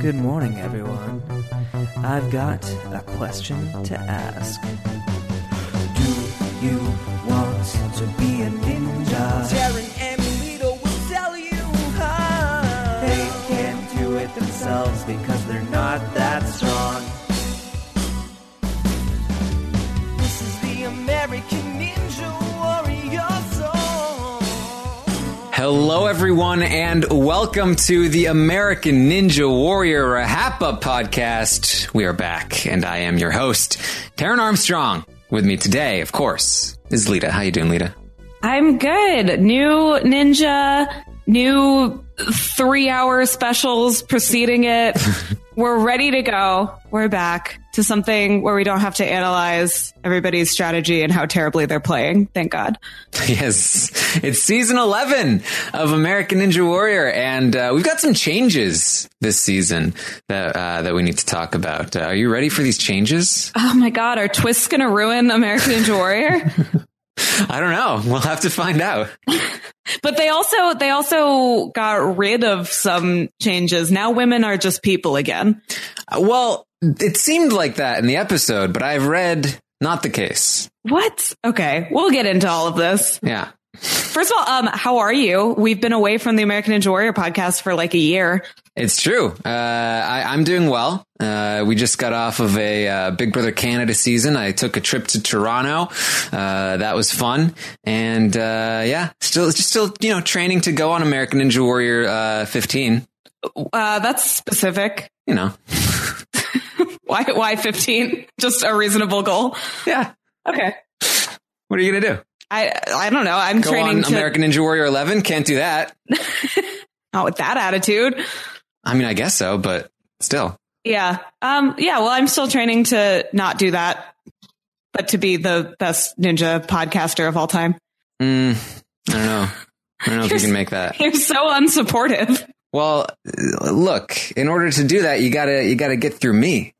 Good morning, everyone. I've got a question to ask. Do you want to be a Hello, everyone, and welcome to the American Ninja Warrior Rahapa podcast. We are back, and I am your host, Taryn Armstrong. With me today, of course, is Lita. How you doing, Lita? I'm good. New Ninja, new three hour specials preceding it. We're ready to go. We're back to something where we don't have to analyze everybody's strategy and how terribly they're playing. Thank God. Yes, it's season 11 of American Ninja Warrior, and uh, we've got some changes this season that uh, that we need to talk about. Uh, are you ready for these changes? Oh my God. Are twists going to ruin American Ninja Warrior? I don't know. We'll have to find out. but they also, they also got rid of some changes. Now women are just people again. Well, it seemed like that in the episode, but I've read not the case. What? Okay. We'll get into all of this. Yeah. First of all, um, how are you? We've been away from the American Ninja Warrior podcast for like a year. It's true. Uh, I, I'm doing well. Uh, we just got off of a uh, Big Brother Canada season. I took a trip to Toronto. Uh, that was fun, and uh, yeah, still just still you know training to go on American Ninja Warrior uh, 15. Uh, that's specific. You know, Why, why 15? Just a reasonable goal. yeah. Okay. What are you gonna do? I, I don't know. I'm Go training on to, American Ninja Warrior 11? Can't do that. not with that attitude. I mean, I guess so, but still. Yeah. Um, yeah. Well, I'm still training to not do that, but to be the best ninja podcaster of all time. Mm, I don't know. I don't know if you can make that. You're so unsupportive. Well, look, in order to do that, you gotta you gotta get through me.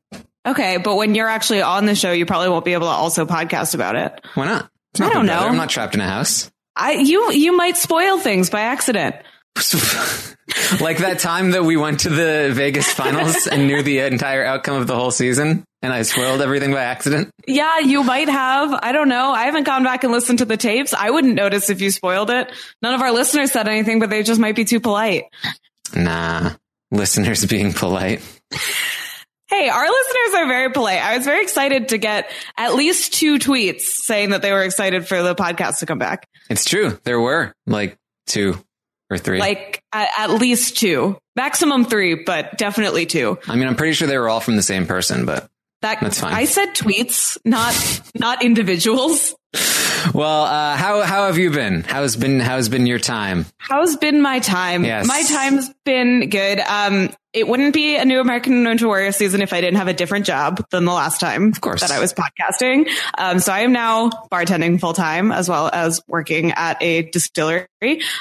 Okay. But when you're actually on the show, you probably won't be able to also podcast about it. Why not? I don't know. I'm not trapped in a house. I, you, you might spoil things by accident. like that time that we went to the Vegas finals and knew the entire outcome of the whole season and I spoiled everything by accident. Yeah, you might have. I don't know. I haven't gone back and listened to the tapes. I wouldn't notice if you spoiled it. None of our listeners said anything, but they just might be too polite. Nah, listeners being polite. Hey, our listeners are very polite. I was very excited to get at least two tweets saying that they were excited for the podcast to come back. It's true. There were like two or three. Like at, at least two, maximum three, but definitely two. I mean, I'm pretty sure they were all from the same person, but That That's fine. I said tweets, not not individuals. well, uh, how how have you been? How's been how's been your time? How's been my time? Yes. My time's been good. Um, it wouldn't be a new American Ninja Warrior season if I didn't have a different job than the last time of course. that I was podcasting. Um, so I am now bartending full time as well as working at a distillery.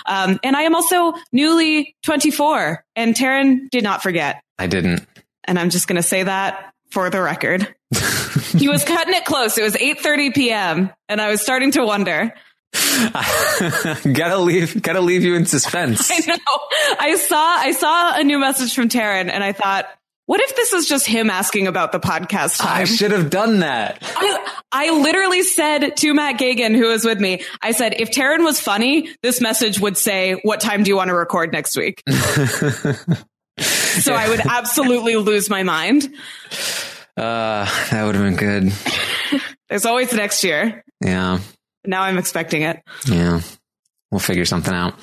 Um, and I am also newly 24 and Taryn did not forget. I didn't. And I'm just going to say that for the record. he was cutting it close. It was 8:30 p.m. and I was starting to wonder. gotta leave gotta leave you in suspense. I know. I saw I saw a new message from Taryn and I thought, what if this is just him asking about the podcast time? I should have done that. I, I literally said to Matt Gagan, who was with me, I said, if Taryn was funny, this message would say, what time do you want to record next week? so I would absolutely lose my mind. Uh, that would have been good. There's always next year. Yeah. Now I'm expecting it. Yeah. We'll figure something out.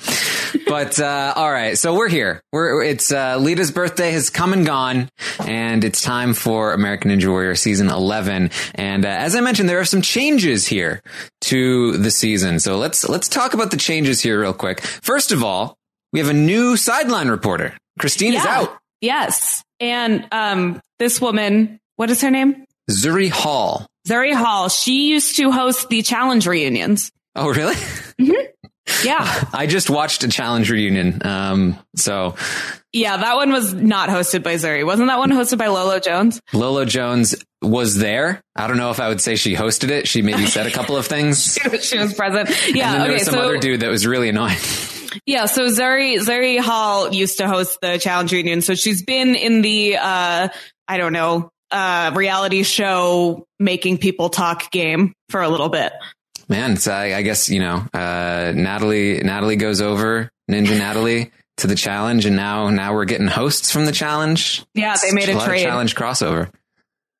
but uh, all right, so we're here. We're it's uh, Lita's birthday has come and gone, and it's time for American Ninja Warrior season eleven. And uh, as I mentioned, there are some changes here to the season. So let's let's talk about the changes here real quick. First of all, we have a new sideline reporter. Christine is out. Yes. And um, this woman, what is her name? Zuri Hall. Zuri Hall. She used to host the challenge reunions. Oh, really? Yeah. I just watched a challenge reunion. Um, so Yeah, that one was not hosted by Zuri. Wasn't that one hosted by Lolo Jones? Lolo Jones was there. I don't know if I would say she hosted it. She maybe said a couple of things. she was present. and Yeah. then there Okay. was some So other dude that was really annoying. Yeah, so Zuri Zuri Hall used to host the Challenge Reunion, so she's been in the uh I don't know uh reality show making people talk game for a little bit. Man, so I, I guess you know uh, Natalie. Natalie goes over Ninja Natalie to the challenge, and now now we're getting hosts from the challenge. Yeah, they made a lot of trade. challenge crossover.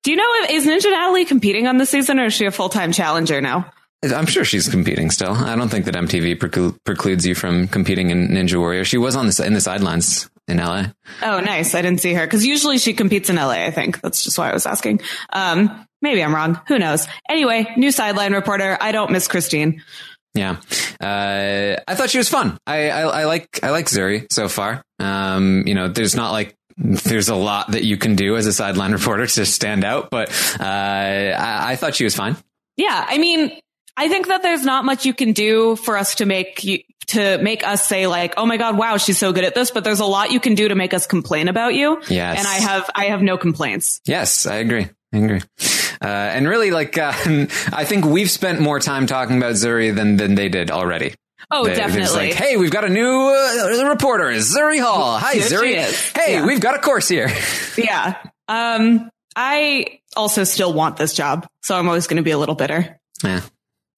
Do you know if is Ninja Natalie competing on this season or is she a full time challenger now? I'm sure she's competing still. I don't think that MTV preclu- precludes you from competing in Ninja Warrior. She was on the in the sidelines in LA. Oh, nice. I didn't see her because usually she competes in LA. I think that's just why I was asking. Um, maybe I'm wrong. Who knows? Anyway, new sideline reporter. I don't miss Christine. Yeah, uh, I thought she was fun. I, I, I like I like Zuri so far. Um, you know, there's not like there's a lot that you can do as a sideline reporter to stand out, but uh, I, I thought she was fine. Yeah, I mean, I think that there's not much you can do for us to make you, to make us say like, "Oh my god, wow, she's so good at this," but there's a lot you can do to make us complain about you. Yes. And I have I have no complaints. Yes, I agree. I agree. Uh, and really, like, uh, I think we've spent more time talking about Zuri than than they did already. Oh, They- definitely. like, hey, we've got a new uh, reporter, Zuri Hall. Hi, Yes, Zuri. Hey, Yeah. we've got a course here. yeah. Um I also still want this job, so I'm always going to be a little bitter. yeah,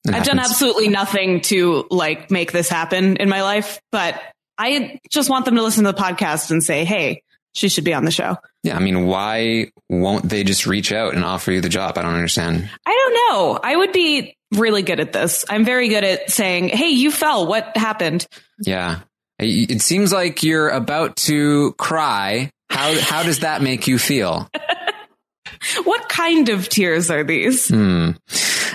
I've done absolutely nothing to like make this happen in my life, but I just want them to listen to the podcast and say, "Hey, she should be on the show." Yeah, I mean, why won't they just reach out and offer you the job? I don't understand. I don't know. I would be really good at this. I'm very good at saying, "Hey, you fell. What happened?" Yeah, it it seems like you're about to cry. How how does that make you feel? What kind of tears are these? Hmm.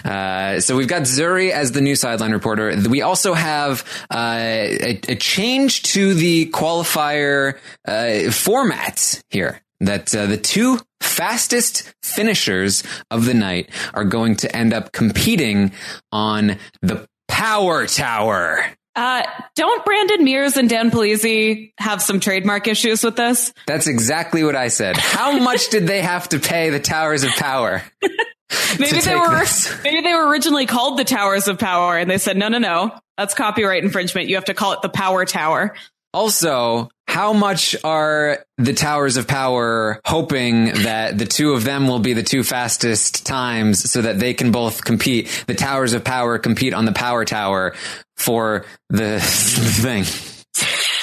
Uh, so we've got Zuri as the new sideline reporter. We also have uh, a, a change to the qualifier uh, format here. That uh, the two fastest finishers of the night are going to end up competing on the Power Tower. Uh, don't Brandon Mears and Dan Polizzi have some trademark issues with this? That's exactly what I said. How much did they have to pay the Towers of Power? Maybe they were this. maybe they were originally called the Towers of Power, and they said, "No, no, no, that's copyright infringement. You have to call it the Power Tower." Also, how much are the Towers of Power hoping that the two of them will be the two fastest times so that they can both compete? The Towers of Power compete on the Power Tower for the thing.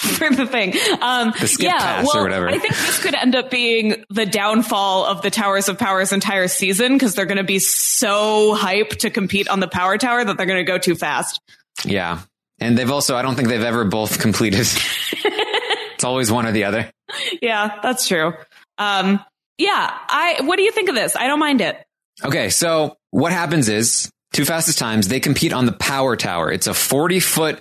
for the thing. Um, The skip yeah, pass or well, whatever. I think this could end up being the downfall of the Towers of Power's entire season because they're going to be so hyped to compete on the Power Tower that they're going to go too fast. Yeah. And they've also, I don't think they've ever both completed. it's always one or the other. Yeah, that's true. Um, yeah, I. What do you think of this? I don't mind it. Okay, so what happens is two fastest times they compete on the power tower. It's a 40 foot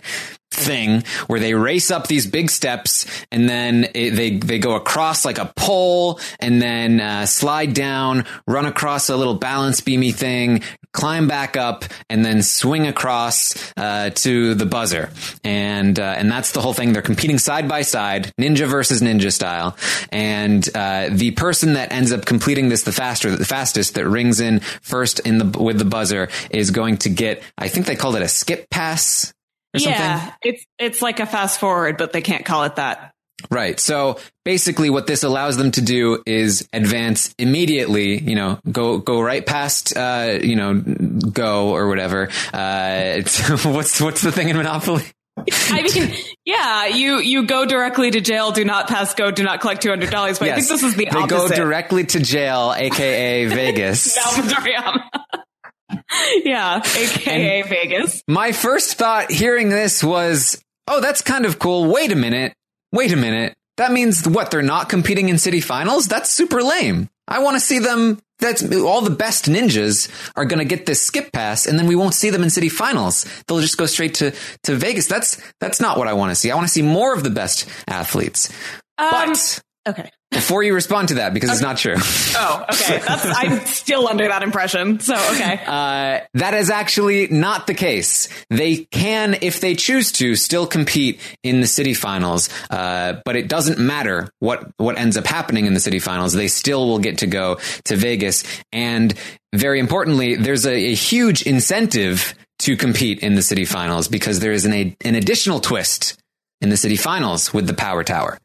thing where they race up these big steps and then it, they they go across like a pole and then uh, slide down, run across a little balance beamy thing, climb back up, and then swing across uh, to the buzzer. And uh, and that's the whole thing. They're competing side by side, ninja versus ninja style. And uh, the person that ends up completing this the faster, the fastest, that rings in first in the with the buzzer is going to get. I think they called it a skip pass. Or something. Yeah, it's it's like a fast forward, but they can't call it that. Right. So basically what this allows them to do is advance immediately, you know, go, go right past, uh, you know, go or whatever. Uh, it's, what's, what's the thing in Monopoly? I mean, yeah, you you go directly to jail. Do not pass go. Do not collect two hundred dollars. But I think this is the opposite. they opposite. go directly to jail, aka Vegas. yeah, aka Vegas. My first thought hearing this was, oh, that's kind of cool. Wait a minute. Wait a minute. That means what? They're not competing in city finals? That's super lame. I want to see them. That's all the best ninjas are going to get this skip pass and then we won't see them in city finals. They'll just go straight to, to Vegas. That's, that's not what I want to see. I want to see more of the best athletes. Um, But okay. Before you respond to that, because it's not true. Oh, okay. That's I'm still under that impression. So okay. Uh, that is actually not the case. They can, if they choose to, still compete in the city finals. Uh, but it doesn't matter what, what ends up happening in the city finals. They still will get to go to Vegas. And very importantly, there's a, a huge incentive to compete in the city finals because there is an, a, an additional twist in the city finals with the Power Tower.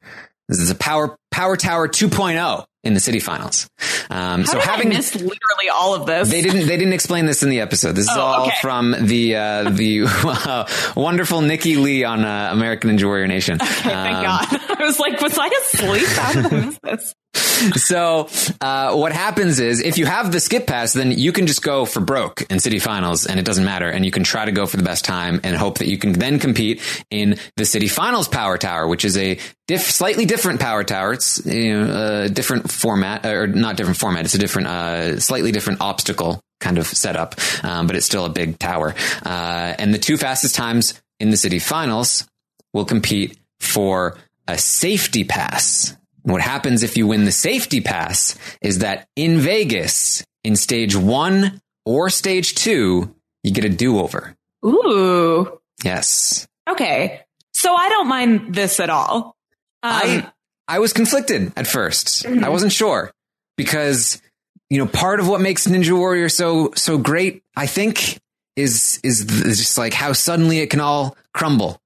This is a Power Power Tower 2.0 in the city finals. Um, so having I miss literally all of this? they didn't they didn't explain this in the episode. This is Oh, all okay. from the uh, the wonderful Nikki Lee on uh, American Ninja Warrior Nation. Okay, thank Um, God. I was like, was I asleep? How did I miss this? so uh, what happens is if you have the skip pass, then you can just go for broke in city finals, and it doesn't matter. And you can try to go for the best time and hope that you can then compete in the city finals power tower, which is a diff- slightly different power tower. It's you know, a different format, or not different format. It's a different, uh, slightly different obstacle kind of setup, um, but it's still a big tower. Uh, and the two fastest times in the city finals will compete for a safety pass. What happens if you win the safety pass is that in Vegas, in stage one or stage two, you get a do over. Ooh. Yes. Okay. So I don't mind this at all. Um, I I was conflicted at 1st I wasn't sure because you know part of what makes Ninja Warrior so so great, I think, is is just like how suddenly it can all crumble.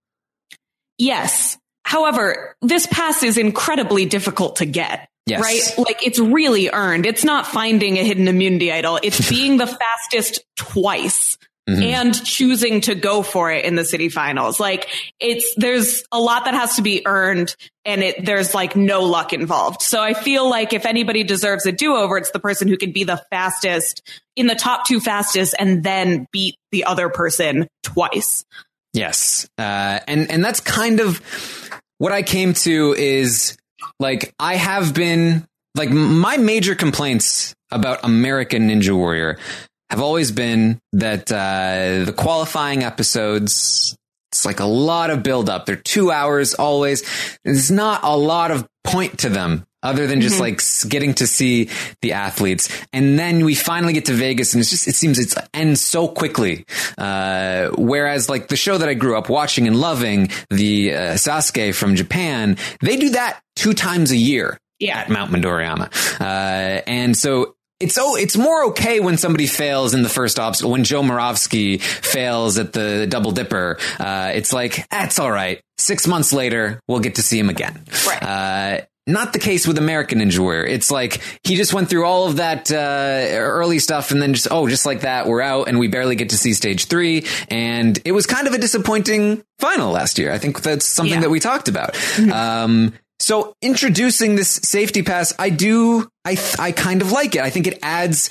yes. However, this pass is incredibly difficult to get. Yes. Right? Like it's really earned. It's not finding a hidden immunity idol. It's being the fastest twice. Mhm. And choosing to go for it in the city finals. Like it's, there's a lot that has to be earned and it, there's like no luck involved. So I feel like if anybody deserves a do over, it's the person who can be the fastest in the top two fastest and then beat the other person twice. Yes. Uh, and, and that's kind of what I came to is like, I have been like my major complaints about American Ninja Warrior have always been that, uh, the qualifying episodes, it's like a lot of build up. They're two hours always. There's not a lot of point to them other than just like getting to see the athletes. And then we finally get to Vegas and it's just, it seems it's ends so quickly. Uh, whereas like the show that I grew up watching and loving, the uh, Sasuke from Japan, they do that two times a year Yeah. at Mount Midoriyama. Uh, and so it's oh, it's more okay when somebody fails in the first obstacle. When Joe Moravsky fails at the Double Dipper, uh, it's like that's all right. Six months later, we'll get to see him again. Right. Uh, not the case with American Ninja Warrior. It's like he just went through all of that uh, early stuff, and then just oh, just like that, we're out, and we barely get to see stage three. And it was kind of a disappointing final last year. I think that's something Yeah. that we talked about. Um, so introducing this safety pass, I do, I, I kind of like it. I think it adds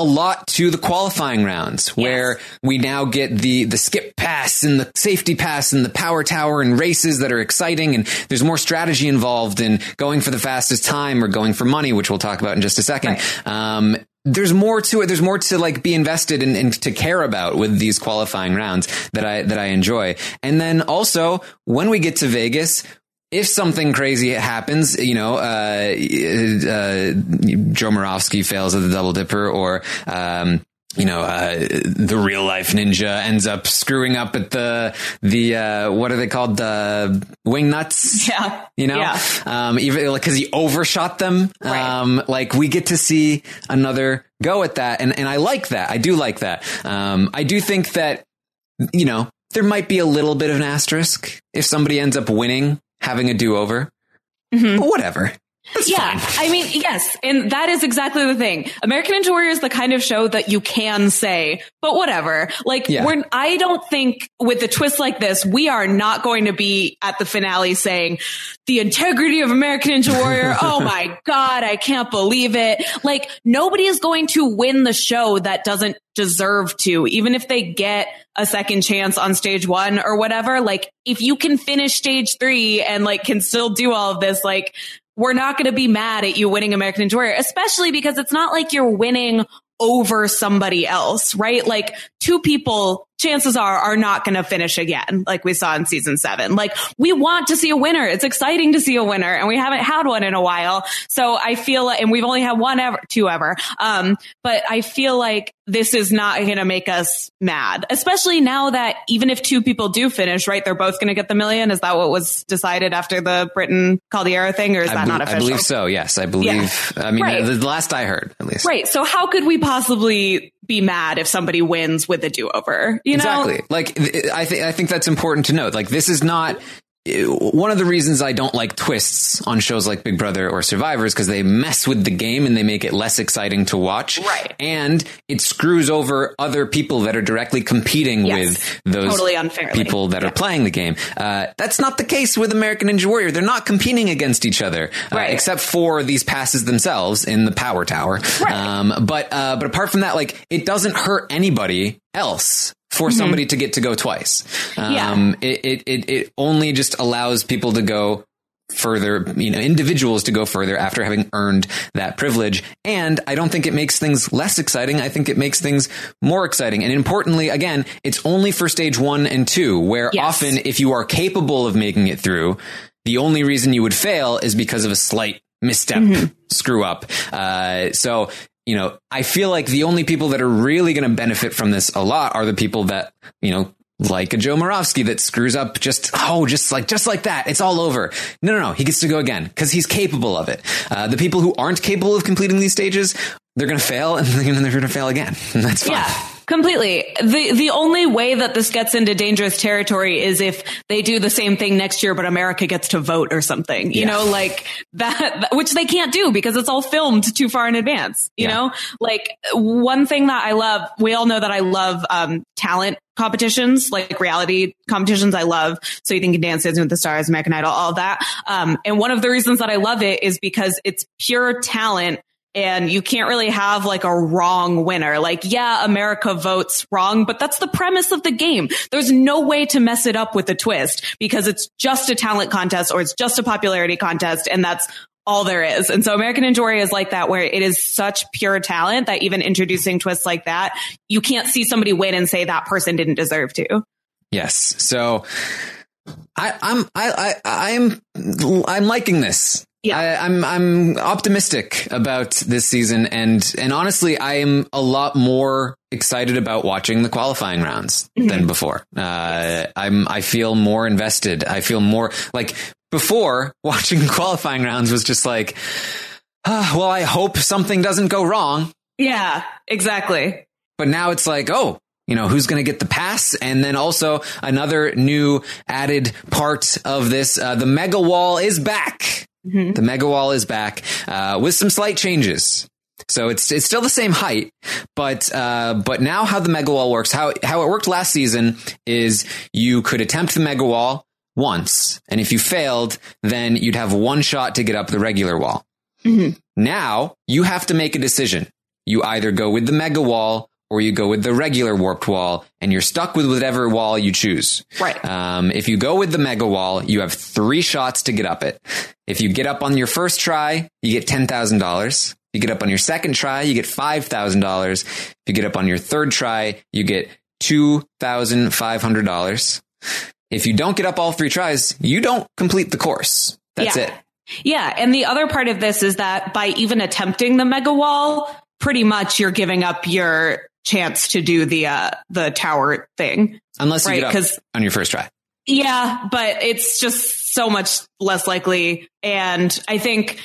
a lot to the qualifying rounds where we now get the, the skip pass and the safety pass and the power tower and races that are exciting. And there's more strategy involved in going for the fastest time or going for money, which we'll talk about in just a second. Um, there's more to it. There's more to like be invested in and to care about with these qualifying rounds that I, that I enjoy. And then also when we get to Vegas, if something crazy happens, you know, uh, uh, Joe Moravsky fails at the double dipper or, um, you know, uh, the real life ninja ends up screwing up at the, the, uh, what are they called? The wing nuts? Yeah. You know, Yeah. um, even like, cause he overshot them. Right. Um, like we get to see another go at that. And, and I like that. I do like that. Um, I do think that, you know, there might be a little bit of an asterisk if somebody ends up winning, having a do over. Mm-hmm. But whatever. That's Yeah, fine. I mean, yes, and that is exactly the thing. American Ninja Warrior is the kind of show that you can say, but whatever. Like, Yeah. we're, I don't think with a twist like this, we are not going to be at the finale saying the integrity of American Ninja Warrior. oh my God, I can't believe it. Like, nobody is going to win the show that doesn't deserve to, even if they get a second chance on stage one or whatever. Like, if you can finish stage three and like can still do all of this, like, we're not going to be mad at you winning American Warrior, especially because it's not like you're winning over somebody else, right? Like two people, chances are, are not going to finish again, like we saw in season seven. Like we want to see a winner. It's exciting to see a winner and we haven't had one in a while. So I feel like, and we've only had one ever, two ever. Um, but I feel like this is not going to make us mad, especially now that even if two people do finish, right, they're both going to get the million. Is that what was decided after the Britten Caldiero thing or is I, that bel- not official I believe so. Yes, I believe. I mean, Right. the last I heard, at least. Right. So how could we possibly be mad if somebody wins with a do over? You know? Exactly. Like I think I think that's important to note. Like this is not one of the reasons I don't like twists on shows like Big Brother or Survivor is because they mess with the game and they make it less exciting to watch. Right. And it screws over other people that are directly competing Yes. with those Totally unfairly. people that are playing the game. Uh, that's not the case with American Ninja Warrior. They're not competing against each other, uh, Right. except for these passes themselves in the Power Tower. Right. Um, but uh, but apart from that, like it doesn't hurt anybody else for somebody to get to go twice. Mm-hmm. Yeah. Um, it, it it only just allows people to go further, you know, individuals to go further after having earned that privilege. And I don't think it makes things less exciting. I think it makes things more exciting. And importantly, again, it's only for stage one and two, where Yes. often if you are capable of making it through, the only reason you would fail is because of a slight misstep, screw up. Uh, so, you know, I feel like the only people that are really going to benefit from this a lot are the people that, you know, like a Joe Moravsky that screws up just, oh, just like, just like that. It's all over. No, no, no. He gets to go again because he's capable of it. Uh, the people who aren't capable of completing these stages, they're going to fail and they're going to fail again. And that's fine. Yeah, completely. The the only way that this gets into dangerous territory is if they do the same thing next year, but America gets to vote or something. You Yeah. know, like that, which they can't do because it's all filmed too far in advance. You Yeah. know, like one thing that I love. We all know that I love um, talent competitions, like reality competitions. I love So You Think Can Dance, Dancing with the Stars, American Idol, all that. Um, and one of the reasons that I love it is because it's pure talent and you can't really have like a wrong winner. Like, yeah, America votes wrong, but that's the premise of the game. There's no way to mess it up with a twist because it's just a talent contest or it's just a popularity contest. And that's all there is. And so American Ninja Warrior is like that, where it is such pure talent that even introducing twists like that, you can't see somebody win and say that person didn't deserve to. Yes. So I, I'm I, I I'm I'm liking this. Yeah. I, I'm I'm optimistic about this season, and and honestly, I am a lot more excited about watching the qualifying rounds than before. Uh, I'm I feel more invested. I feel more like before watching qualifying rounds was just like, ah, well, I hope something doesn't go wrong. Yeah, exactly. But now it's like, oh, you know, who's going to get the pass? And then also another new added part of this, uh, the mega wall is back. The mega wall is back, uh, with some slight changes. So it's, it's still the same height, but, uh, but now how the mega wall works, how, how it worked last season is you could attempt the mega wall once. And if you failed, then you'd have one shot to get up the regular wall. Now you have to make a decision. You either go with the mega wall or you go with the regular warped wall and you're stuck with whatever wall you choose. Right. Um, if you go with the mega wall, you have three shots to get up it. If you get up on your first try, you get $10,000. You get up on your second try, you get $5,000. If you get up on your third try, you get $2,500. If you don't get up all three tries, you don't complete the course. That's Yeah. it. Yeah. And the other part of this is that by even attempting the mega wall, pretty much you're giving up your chance to do the, uh, the tower thing. Unless you Right, get up on your first try. Yeah, but it's just so much less likely. And I think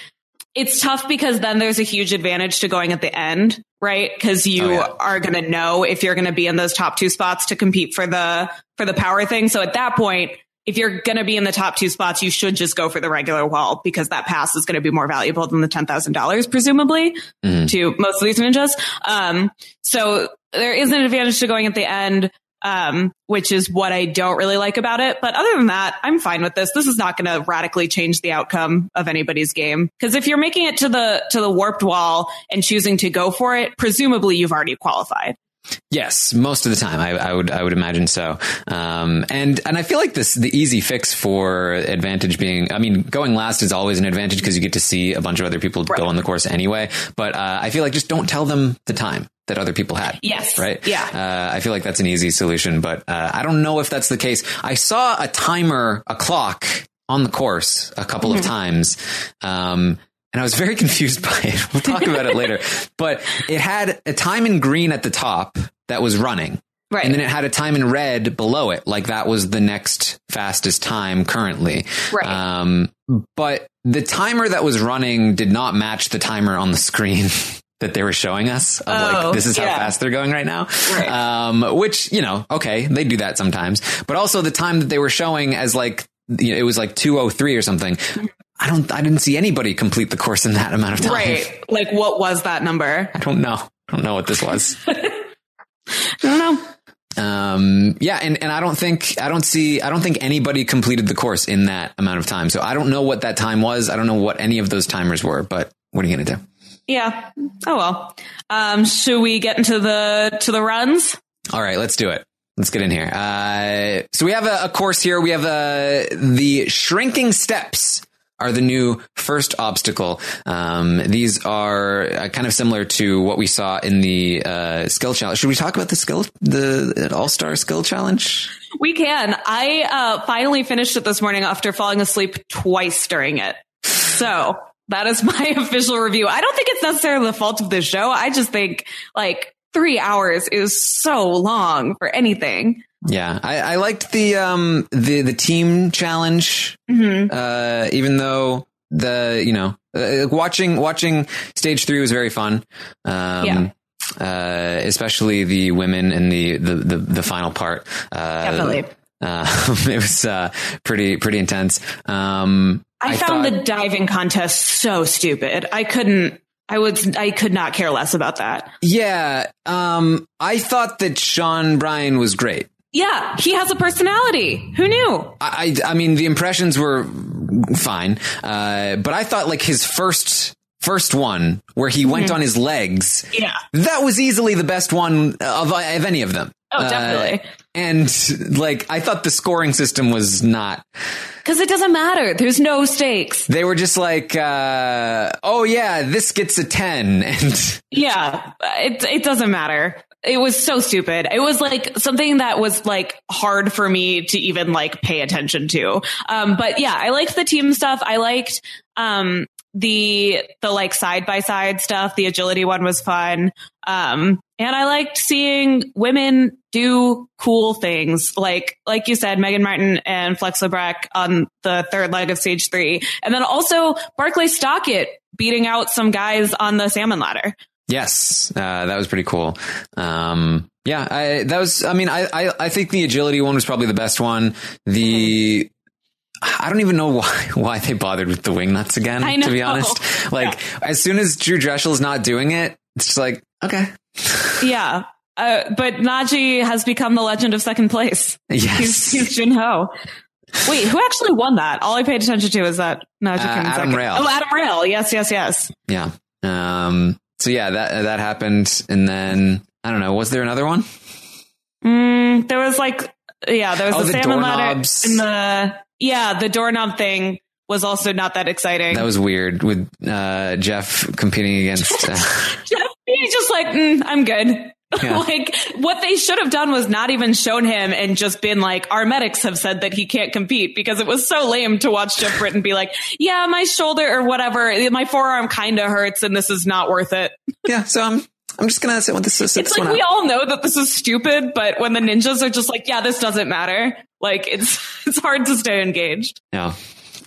it's tough because then there's a huge advantage to going at the end, right? Because you Oh, yeah. are going to know if you're going to be in those top two spots to compete for the for the power thing. So at that point, if you're going to be in the top two spots, you should just go for the regular wall because that pass is going to be more valuable than the ten thousand dollars, presumably, Mhm. to most of these ninjas. Um, so there is an advantage to going at the end um, which is what I don't really like about it. But other than that, I'm fine with this. This is not going to radically change the outcome of anybody's game. Because if you're making it to the to the warped wall and choosing to go for it, presumably you've already qualified. Yes, most of the time, I, I would I would imagine so. Um, and and I feel like this the easy fix for advantage being, I mean, going last is always an advantage because you get to see a bunch of other people Right. go on the course anyway. But uh, I feel like just don't tell them the time that other people had. Yes. Right. Yeah. Uh, I feel like that's an easy solution, but uh, I don't know if that's the case. I saw a timer, a clock on the course a couple Mm-hmm. of times. Um, and I was very confused by it. We'll talk about it later. But it had a time in green at the top that was running. Right. And then it had a time in red below it, like that was the next fastest time currently. Right. Um, but the timer that was running did not match the timer on the screen that they were showing us of Oh, like, this is how yeah. fast they're going right now. Right. Um, which, you know, okay, they do that sometimes, but also the time that they were showing as like you know, it was like 203 or something. I don't, I didn't see anybody complete the course in that amount of time. Right. Like, what was that number? I don't know. I don't know what this was. I don't know. Um, yeah, and, and I don't think I don't see I don't think anybody completed the course in that amount of time. So I don't know what that time was. I don't know what any of those timers were. But what are you gonna do? Yeah. Oh well. Um, should we get into the to the runs? All right, let's do it. Let's get in here. Uh, so we have a, a course here. We have uh, the shrinking steps are the new first obstacle. Um, these are uh, kind of similar to what we saw in the uh, skill challenge. Should we talk about the skill, the All Star skill challenge? We can. I uh, finally finished it this morning after falling asleep twice during it. So that is my official review. I don't think it's necessarily the fault of the show. I just think like three hours is so long for anything. Yeah, I, I liked the um the the team challenge. Mm-hmm. Uh, even though the you know uh, watching watching stage three was very fun. Um, Yeah. Uh, especially the women in the the the, the final part. Uh, Definitely. Uh, it was uh, pretty pretty intense. Um, I, found thought- the diving contest so stupid. I couldn't. I would. I could not care less about that. yeah. Um, I thought that Sean Bryan was great. Yeah, he has a personality. Who knew? I, I mean, the impressions were fine, uh, but I thought like his first first one where he went on his legs, Yeah. that was easily the best one of, of any of them. Oh, Uh, definitely. and like, I thought the scoring system was not. Because it doesn't matter. There's no stakes. They were just like, uh, oh yeah, this gets a ten, and Yeah, it it doesn't matter. It was so stupid. It was like something that was like hard for me to even like pay attention to. Um, but yeah, I liked the team stuff. I liked um the the like side by side stuff. The agility one was fun. Um, and I liked seeing women do cool things like like you said, Megan Martin and Flex Labreck on the third leg of stage three, and then also Barclay Stockett beating out some guys on the salmon ladder. Yes, uh, that was pretty cool. Um, yeah, I, that was. I mean, I, I I think the agility one was probably the best one. The I don't even know why why they bothered with the wing nuts again. To be honest, like as soon as Drew Drechsel's not doing it, it's just like okay, Yeah. Uh, but Najee has become the legend of second place. yes, He's, he's Jin Ho. Wait, who actually won that? All I paid attention to is that Najee Uh, came Adam second. Rayl. Oh, Adam Rayl. Yes, yes, yes. yeah. Um, so yeah, that that happened, and then I don't know. Was there another one? Mm, there was like, yeah, there was Oh, the, the salmon doorknobs. ladder and the, yeah, the doorknob thing was also not that exciting. That was weird with uh, Geoff competing against. Uh, He's just like, mm, I'm good. Yeah. like what they should have done was not even shown him and just been like, our medics have said that he can't compete because it was so lame to watch Geoff Britten be like, yeah, my shoulder or whatever, my forearm kind of hurts and this is not worth it. yeah, so I'm I'm just gonna sit with this. sit It's this like we out. all know that this is stupid, but when the ninjas are just like, yeah, this doesn't matter. Like it's, it's hard to stay engaged. Yeah.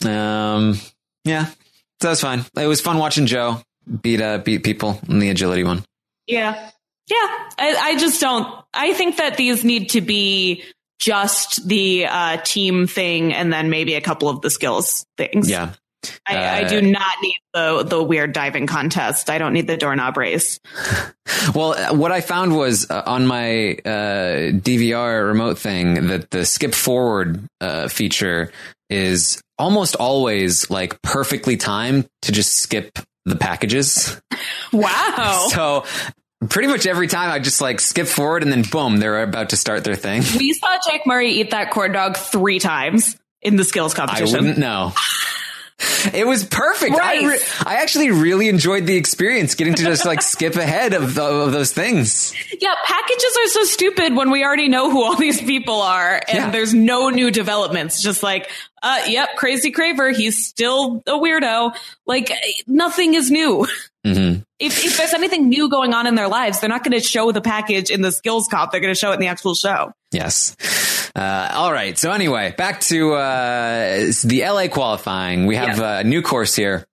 Um, yeah. So that was fine. It was fun watching Joe beat uh, beat people in the agility one. Yeah. Yeah. I, I just don't, I think that these need to be just the uh, team thing and then maybe a couple of the skills things. Yeah. I, I Uh, do not need the, the weird diving contest. I don't need the doorknob race. Well, uh, what I found was uh, on my uh, DVR remote thing that the skip forward uh, feature is almost always like perfectly timed to just skip the packages. Wow. So pretty much every time I just like skip forward and then boom, they're about to start their thing. we saw Jack Murray eat that corn dog three times in the skills I competition. wouldn't know. It was perfect. I, re- I actually really enjoyed the experience getting to just like skip ahead of, the, of those things. Yeah, packages are so stupid when we already know who all these people are and Yeah. there's no new developments. Just like, uh, yep, Crazy Craver, he's still a weirdo. Like, nothing is new. Mm-hmm. If, if there's anything new going on in their lives, they're not going to show the package in the skills cop. They're going to show it in the actual show. Yes. Uh, all right. So anyway, back to uh, the LA qualifying. We have Yeah. a new course here.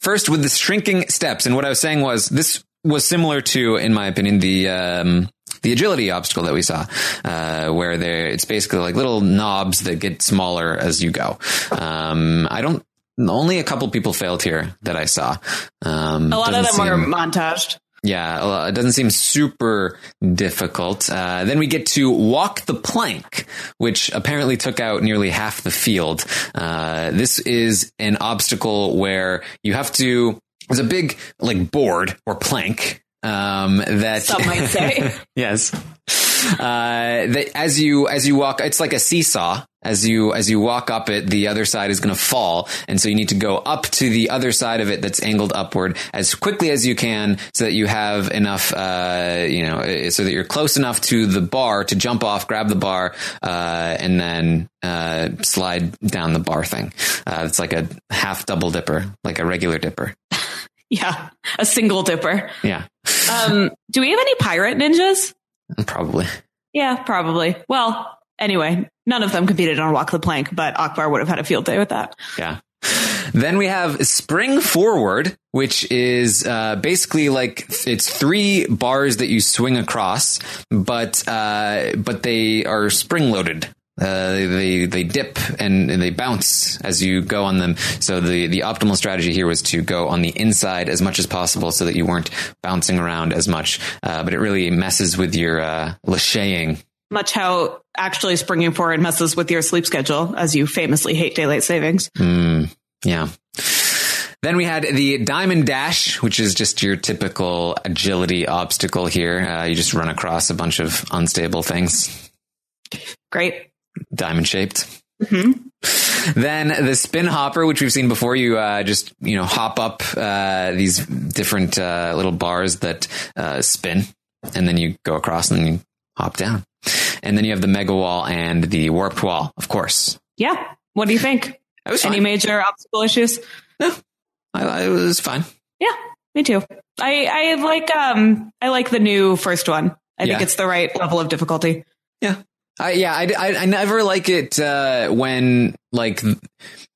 First with the shrinking steps, and what I was saying was this was similar to, in my opinion, the um, the agility obstacle that we saw, uh, where there it's basically like little knobs that get smaller as you go. Um, I don't. Only a couple people failed here that I saw. Um, A lot of them doesn't were seem- montaged. Yeah, uh, it doesn't seem super difficult. Uh, then we get to walk the plank, which apparently took out nearly half the field. Uh, this is an obstacle where you have to. There's a big like board or plank um, that Some might say. yes. Uh, as you as you walk, it's like a seesaw. As you as you walk up it, the other side is going to fall, and so you need to go up to the other side of it that's angled upward as quickly as you can, so that you have enough, uh, you know, so that you're close enough to the bar to jump off, grab the bar, uh, and then uh, slide down the bar thing. Uh, it's like a half double dipper, like a regular dipper. Yeah, a single dipper. Yeah, Um, do we have any pirate ninjas? Probably. Yeah, probably. Well, anyway, none of them competed on Walk the Plank, but Akbar would have had a field day with that. Yeah. Then we have spring forward, which is uh, basically like it's three bars that you swing across, but uh, but they are spring loaded. Uh, they they dip and, and they bounce as you go on them. So the the optimal strategy here was to go on the inside as much as possible, so that you weren't bouncing around as much. Uh, but it really messes with your uh, lacheying. Much how actually springing forward messes with your sleep schedule, as you famously hate daylight savings. Mm, yeah. Then we had the diamond dash, which is just your typical agility obstacle here. Uh, you just run across a bunch of unstable things, Great. Diamond shaped. hmm Then the spin hopper, which we've seen before, you uh, just you know hop up uh, these different uh, little bars that uh, spin, and then you go across and you hop down. And then you have the mega wall and the warped wall, of course. Yeah. What do you think? Any fine. major obstacle issues? I, I, it was fine. Yeah, me too. I, I like um I like the new first one. I Yeah. think it's the right level of difficulty. Yeah. I, yeah, I, I, I never like it uh, when like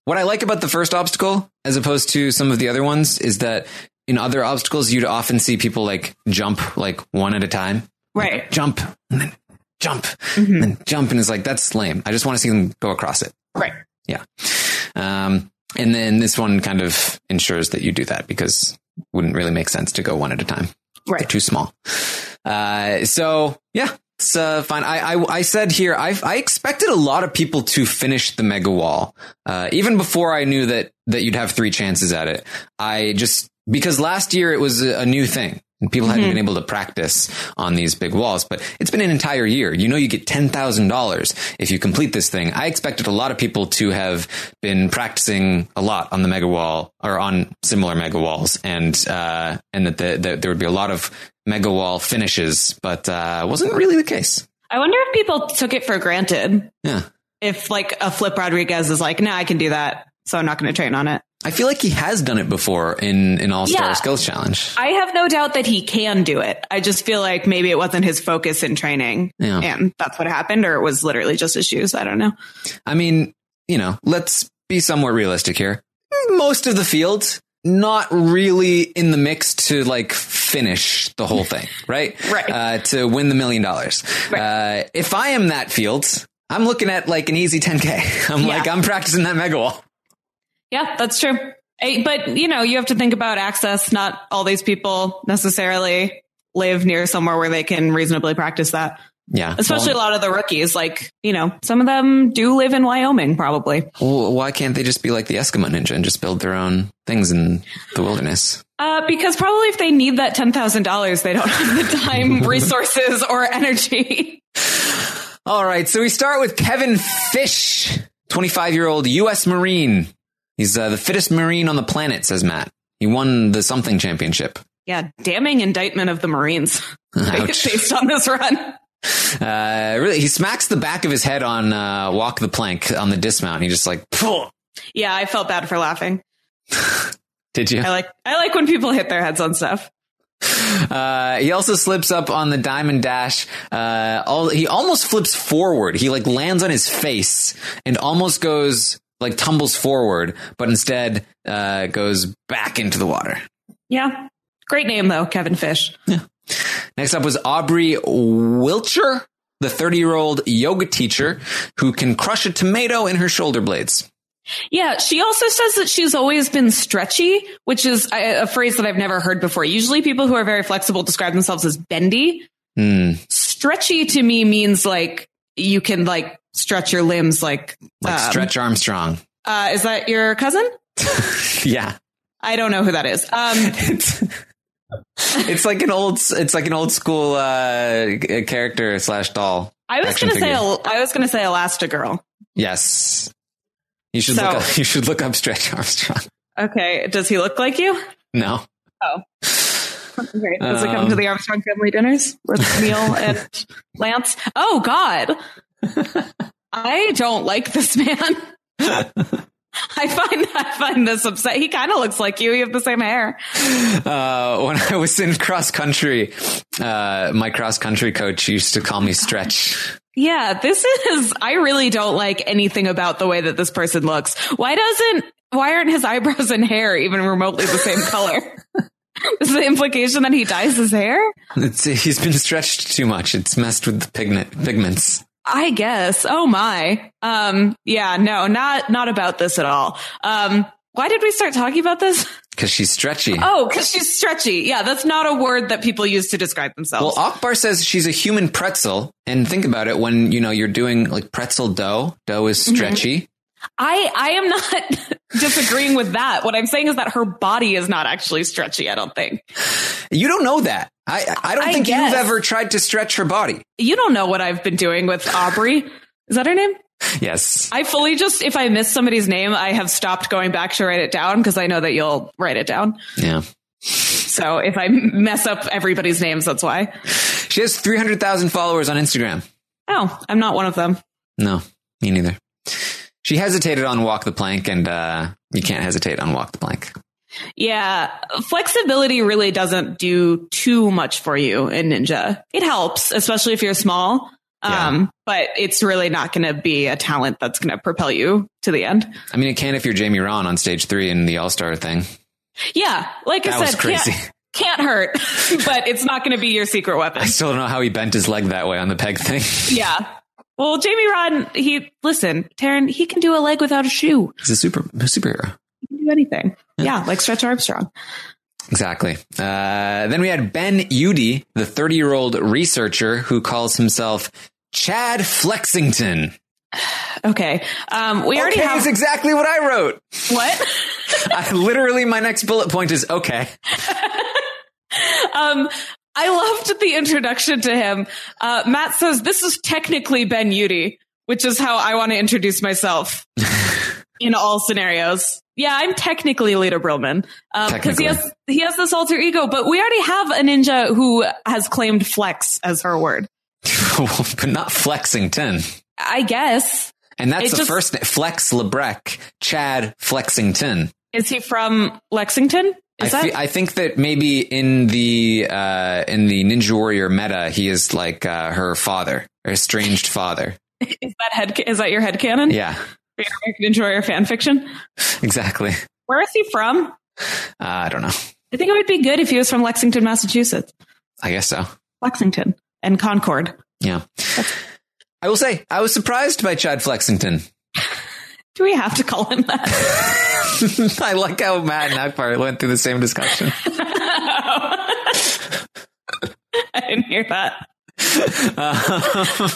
what I like about the first obstacle as opposed to some of the other ones is that in other obstacles you'd often see people like jump like one at a time, Right. jump and then jump Mhm. and then jump, and it's like that's lame. I just want to see them go across it. Right. Yeah. Um, and then this one kind of ensures that you do that because it wouldn't really make sense to go one at a time. They're Right. too small. Uh, so yeah, it's uh, fine. I, I I said here I I expected a lot of people to finish the mega wall, uh, even before I knew that that you'd have three chances at it. I just because last year it was a, a new thing. And people hadn't Mhm. been able to practice on these big walls, but it's been an entire year. You know, you get ten thousand dollars if you complete this thing. I expected a lot of people to have been practicing a lot on the mega wall or on similar mega walls, and uh, and that, the, that there would be a lot of mega wall finishes, but uh, wasn't really the case. I wonder if people took it for granted. Yeah, If like a Flip Rodriguez is like, nah, I can do that, so I'm not going to train on it. I feel like he has done it before in in All Star Yeah. Skills Challenge. I have no doubt that he can do it. I just feel like maybe it wasn't his focus in training, Yeah. and that's what happened, or it was literally just his shoes. I don't know. I mean, you know, let's be somewhat realistic here. Most of the field not really in the mix to like finish the whole thing, right? Right. Uh, to win the million dollars. Uh, if I am that field, I'm looking at like an easy 10k. I'm Yeah. like, I'm practicing that mega wall. Yeah, that's true. But you know, you have to think about access. Not all these people necessarily live near somewhere where they can reasonably practice that. Yeah. Especially Well, a lot of the rookies. Like, you know, some of them do live in Wyoming, probably. well, why can't they just be like the Eskimo ninja and just build their own things in the wilderness? Uh, because probably if they need that ten thousand dollars, they don't have the time, resources, or energy. All right, so we start with Kevin Fish, 25 year old U.S. Marine. He's uh, the fittest Marine on the planet, says Matt. He won the something championship. Yeah, damning indictment of the Marines based on this run. Uh, really, he smacks the back of his head on uh, walk the plank on the dismount. He just like, "Phew." Yeah, I felt bad for laughing. did you? I like I like when people hit their heads on stuff. Uh, he also slips up on the diamond dash. Uh, all, he almost flips forward. He like lands on his face and almost goes like tumbles forward, but instead uh, goes back into the water. Yeah, great name though, Kevin Fish. Now Next up was Aubrey Wilcher, the 30 year old yoga teacher who can crush a tomato in her shoulder blades. Yeah, she also says that she's always been stretchy, which is a, a phrase that I've never heard before. Usually people who are very flexible describe themselves as bendy. Hmm. Stretchy to me means like you can like stretch your limbs like Like um, Stretch Armstrong. Uh, is that your cousin? Yeah. I don't know who that is. Um, It's, it's like an old, it's like an old school, uh, character slash doll. I was going to say. I was to say Elastigirl. Yes. You should So- look up, you should look up Stretch Armstrong. Okay, does he look like you? No. Oh. Great. Does it come Um, to the Armstrong family dinners with Neil and Lance? Oh God, I don't like this man. I find I find this upset. He kind of looks like you. You have the same hair. Uh, when I was in cross country, uh, my cross country coach used to call me Stretch. Yeah, this is. I really don't like anything about the way that this person looks. Why doesn't? Why aren't his eyebrows and hair even remotely the same color? is the implication that he dyes his hair? It's, he's been stretched too much. It's messed with the pigment, pigments. I guess. Oh my. Um, yeah, no, not, not about this at all. Um, why did we start talking about this? Cause she's stretchy. Oh, cause she's stretchy. Yeah, that's not a word that people use to describe themselves. Well, Akbar says she's a human pretzel. And think about it when, you know, you're doing like pretzel dough. Dough is Mm-hmm. stretchy. I, I am not disagreeing with that. What I'm saying is that her body is not actually stretchy, I don't think. You don't know that. I, I don't I think guess. you've ever tried to stretch her body. You don't know what I've been doing with Aubrey. Is that her name? Yes. I fully just, if I miss somebody's name, I have stopped going back to write it down because I know that you'll write it down. Yeah. So if I mess up everybody's names, that's why. She has 300,000 followers on Instagram. Oh, I'm not one of them. No, me neither. She hesitated on Walk the Plank, and uh, you can't hesitate on Walk the Plank. Yeah, flexibility really doesn't do too much for you in Ninja. It helps, especially if you're small. Yeah. Um, but it's really not going to be a talent that's going to propel you to the end. I mean, it can if you're Jamie Rahn on stage three in the All Star thing. Yeah, like That I said, crazy. Can't, can't hurt, but it's not going to be your secret weapon. I still don't know how he bent his leg that way on the peg thing. Yeah. Well, Jamie Rahn, he listen, Taryn, he can do a leg without a shoe. He's a super a superhero. He can do anything. Yeah, like Stretch Armstrong. Exactly. Uh, then we had Ben Udy, the 30 year old researcher who calls himself Chad Flexington. Okay. Um, we already have is exactly what I wrote. what? I, literally, my next bullet point is okay. Um, I loved the introduction to him. Uh, Matt says this is technically Ben Udy, which is how I want to introduce myself in all scenarios. Yeah, I'm technically Lita Brillman because Technically. he has he has this alter ego, but we already have a ninja who has claimed flex as her word. but not Flexington. I guess And that's It the just- first name. Flex Labreck, Chad Flexington. is he from Lexington? I, Is that fe- I think that maybe in the uh, in the Ninja Warrior meta, he is like uh, her father, her estranged father. is that head is that your head canon? Yeah, Your American Ninja Warrior fan fiction. exactly. Uh, Where is he from? I don't know. I think it would be good if he was from Lexington, Massachusetts. I guess so. Lexington and Concord. Yeah. I will say, I was surprised by Chad Flexington. Do we have to call him that? I like how Matt and Akbar went through the same discussion. I didn't hear that. Uh,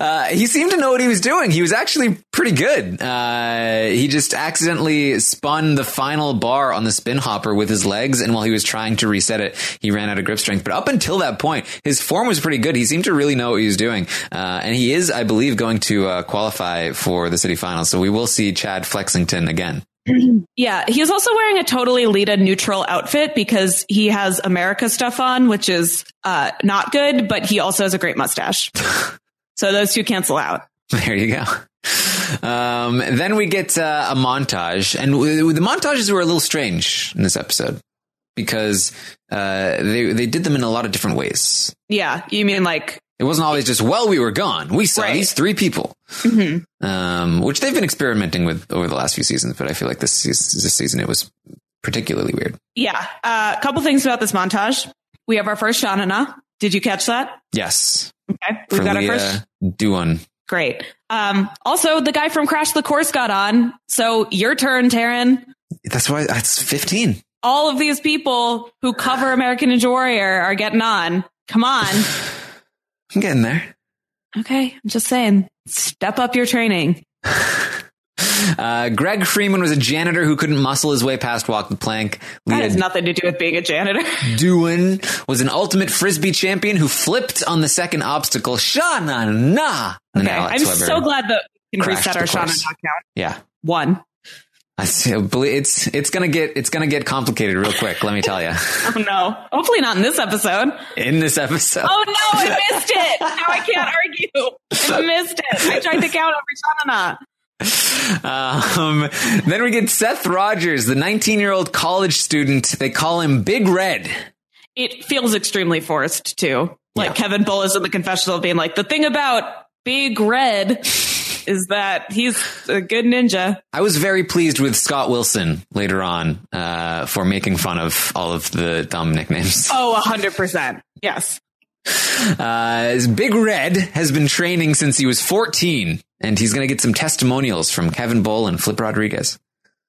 uh, he seemed to know what he was doing. He was actually pretty good. Uh, he just accidentally spun the final bar on the spin hopper with his legs, and while he was trying to reset it, he ran out of grip strength. But up until that point, his form was pretty good. He seemed to really know what he was doing, uh, and he is, I believe, going to uh, qualify for the city finals. So we will see Chad Flexington again. Yeah, he is also wearing a totally Lita neutral outfit because he has America stuff on, which is uh, not good, but he also has a great mustache. so those two cancel out. There you go. Um, then we get uh, a montage, and w- the montages were a little strange in this episode because uh, they they did them in a lot of different ways. Yeah, you mean like It wasn't always just "Well, we were gone. We saw Right. these three people," mhm. um, which they've been experimenting with over the last few seasons. But I feel like this seas- this season it was particularly weird. yeah. A couple things about this montage. We have our first Shanana, Did you catch that? Yes. Okay. We've got our first. Duan. Great. Um, also, the guy from Crash the Course got on. So your turn, Taryn. That's why that's 15. All of these people who cover American Ninja Warrior are getting on. Come on. I'm getting there. Okay. I'm just saying, step up your training. Uh, Greg Freeman was a janitor who couldn't muscle his way past walk the plank. That has nothing to do with being a janitor. Duan was an ultimate frisbee champion who flipped on the second obstacle. Shana na. And Okay. I'm Weber so glad that we can reset our Shauna count. Yeah. One. It's it's gonna get it's gonna get complicated real quick. Let me tell you. Oh no. Hopefully not in this episode. In this episode, Oh no, I missed it. Now I can't argue. I missed it. I tried to count every Shauna. Um, then we get Seth Rogers, the 19 year old college student. They call him Big Red. It feels extremely forced too. Like Yeah. Kevin Bullis in the confessional being like, the thing about Big Red is that he's a good ninja. I was very pleased with Scott Wilson later on uh, for making fun of all of the dumb nicknames. Oh, 100%. Yes. Uh, Big Red has been training since he was 14, and he's going to get some testimonials from Kevin Bull and Flip Rodriguez.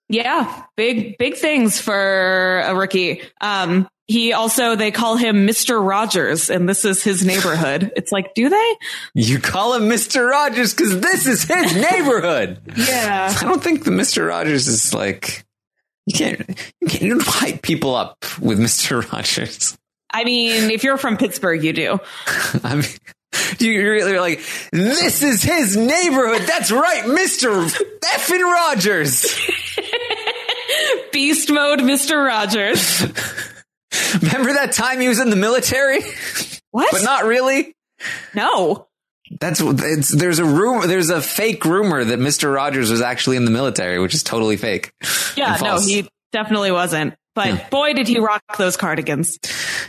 Yeah, big big things for a rookie. Um, he also they call him Mister Rogers, and this is his neighborhood. It's like, do they? You call him Mr. Rogers because this is his neighborhood. Yeah. I don't think the Mr. Rogers is like you can't you can't you don't hype people up with Mr. Rogers. I mean, if you're from Pittsburgh, you do. I mean, you really are like this is his neighborhood. That's right, Mr. Effin Rogers. Beast mode, Mister Rogers. Remember that time he was in the military, What? but not really. no. That's it's, there's a rumor there's a fake rumor that Mr. Rogers was actually in the military, which is totally fake. Yeah, no, he definitely wasn't. But Yeah. boy, did he rock those cardigans.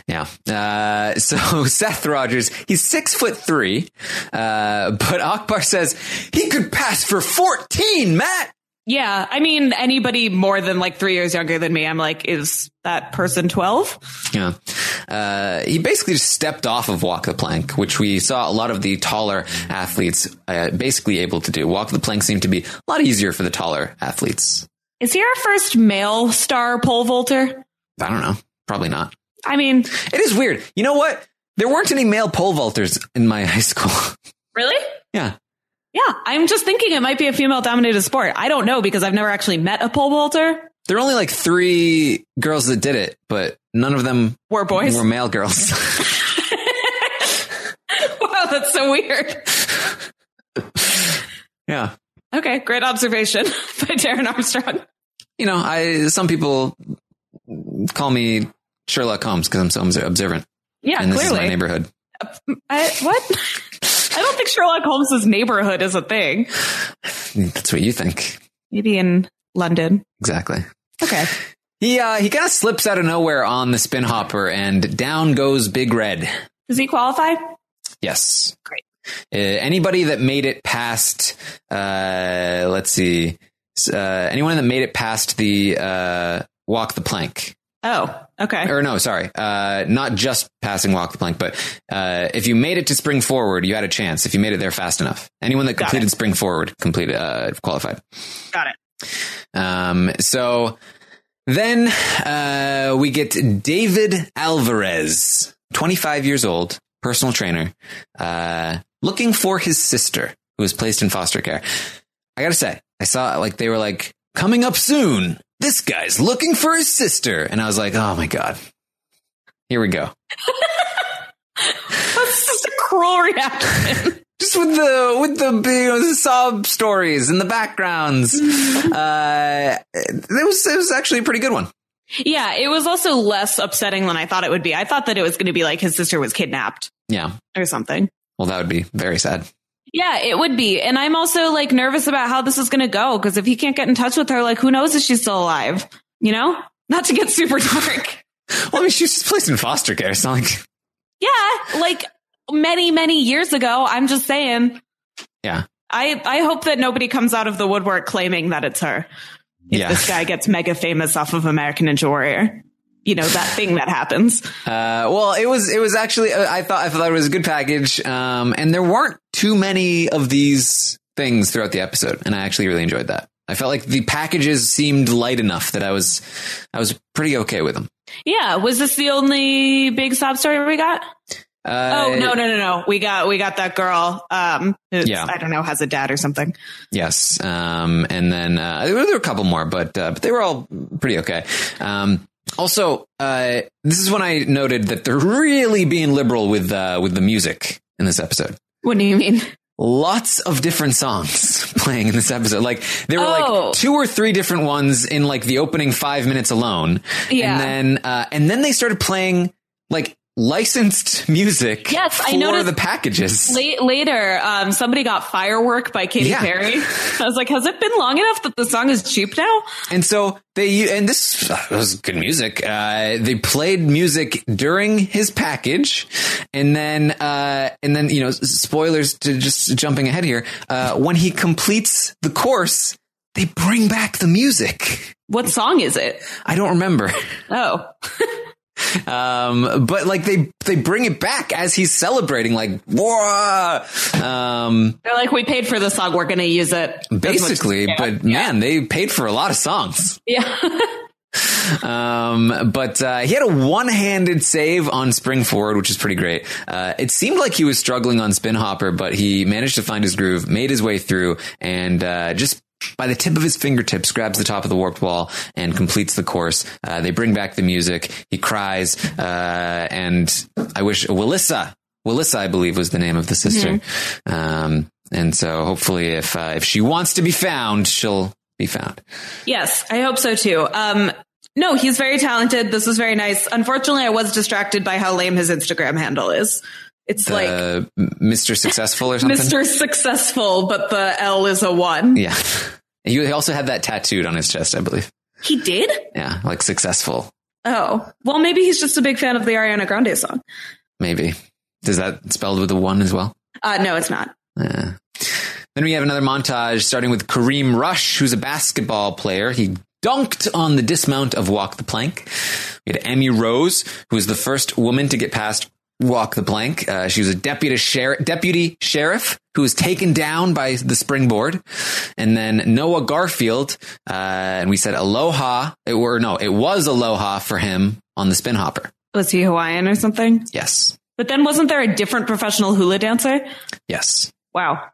Yeah. Uh, so Seth Rogers, he's six foot three, uh, but Akbar says he could pass for 14, Matt. Yeah, I mean, anybody more than like three years younger than me, I'm like, is that person 12? Yeah. Uh, he basically just stepped off of walk the plank, which we saw a lot of the taller athletes, uh, basically able to do. Walk the plank seemed to be a lot easier for the taller athletes. Is he our first male star pole vaulter? I don't know. Probably not. I mean, It is weird. You know what? There weren't any male pole vaulters in my high school. really? yeah. Yeah, I'm just thinking it might be a female dominated sport. I don't know because I've never actually met a pole vaulter. There were only like three girls that did it, but none of them Were boys? were male girls. wow, that's so weird. yeah. Okay, great observation by Darren Armstrong. You know, I some people call me Sherlock Holmes because I'm so observant, Yeah, and this is my neighborhood. I, what? I don't think Sherlock Holmes's neighborhood is a thing. That's what you think, Maybe in London. exactly. Okay. He uh, he kind of slips out of nowhere on the spin hopper, and down goes Big Red. Does he qualify? Yes. Great. Uh, anybody that made it past, uh, let's see, uh, anyone that made it past the uh, walk the plank, Oh, okay. or no, sorry, uh, not just passing walk the plank, but uh, if you made it to spring forward, you had a chance. If you made it there fast enough, anyone that completed spring forward completed uh, qualified. Got it. Um, so then uh, we get David Alvarez, 25 years old, personal trainer, uh, looking for his sister who was placed in foster care. I gotta say, I saw like they were like coming up soon. This guy's looking for his sister, and I was like, oh my god, here we go. That's just a cruel reaction. Just with the with the you know, the sob stories and the backgrounds, uh, it was it was actually a pretty good one. yeah, it was also less upsetting than I thought it would be. I thought that it was going to be like his sister was kidnapped Yeah, or something. Well, that would be very sad. Yeah, it would be. And I'm also like nervous about how this is going to go because if he can't get in touch with her, like who knows if she's still alive? You know? Not to get super dark. Well, I mean, she's just placed in foster care. It's not like, yeah, like many, many years ago. I'm just saying. yeah, I, I hope that nobody comes out of the woodwork claiming that it's her. If Yeah. this guy gets mega famous off of American Ninja Warrior. You know, that thing that happens. Uh, well, it was it was actually uh, I thought I thought it was a good package, um, and there weren't too many of these things throughout the episode, and I actually really enjoyed that. I felt like the packages seemed light enough that I was I was pretty okay with them. Yeah. Was this the only big sob story we got? Uh, Oh no no no no! We got we got that girl. Um, Yeah. I don't know, has a dad or something. Yes, um, and then uh, there were there were a couple more, but uh, but they were all pretty okay. Um, also, uh, this is when I noted that they're really being liberal with uh, with the music in this episode. What do you mean? lots of different songs playing in this episode. Like there were Oh. like two or three different ones in like the opening five minutes alone. Yeah. And then, uh, and then they started playing like licensed music Yes, for I noticed- the packages. Late, later, um, somebody got "Firework" by Katy Yeah. Perry. I was like, has it been long enough that the song is cheap now? And so they, and this was good music. Uh, they played music during his package. And then, uh, and then, you know, spoilers to just jumping ahead here. Uh, when he completes the course, they bring back the music. What song is it? I don't remember. Oh, Um, but like they, they bring it back as he's celebrating, like, whoa. Um, they're like, we paid for the song, we're going to use it. basically, Yeah. but man, they paid for a lot of songs. Yeah. Um, but uh, he had a one-handed save on spring forward, which is pretty great. Uh, it seemed like he was struggling on spin hopper, but he managed to find his groove, made his way through, and uh, just by the tip of his fingertips, grabs the top of the warped wall and completes the course. Uh, they bring back the music. He cries, uh, and I wish Willissa, Willissa, I believe, was the name of the sister. Um, and so hopefully, if uh, if she wants to be found, she'll be found. yes, I hope so too. Um, no, he's very talented. This was very nice. Unfortunately, I was distracted by how lame his Instagram handle is. It's like Uh, Mr. Successful or something. Mr. Successful, but the L is a one. Yeah. He also had that tattooed on his chest, I believe. He did? Yeah, like successful, Oh, well, maybe he's just a big fan of the Ariana Grande song. maybe. Is that spelled with a one as well? Uh, no, it's not. Yeah. Then we have another montage starting with Kareem Rush, who's a basketball player. He dunked on the dismount of Walk the Plank. We had Emmy Rose, who was the first woman to get past Walk the Plank. Uh, she was a deputy sheriff, deputy sheriff who was taken down by the springboard. And then Noah Garfield, uh, and we said aloha, it were, no, it was aloha for him on the spin hopper. Was he Hawaiian or something? Yes. But then wasn't there a different professional hula dancer? Yes. Wow.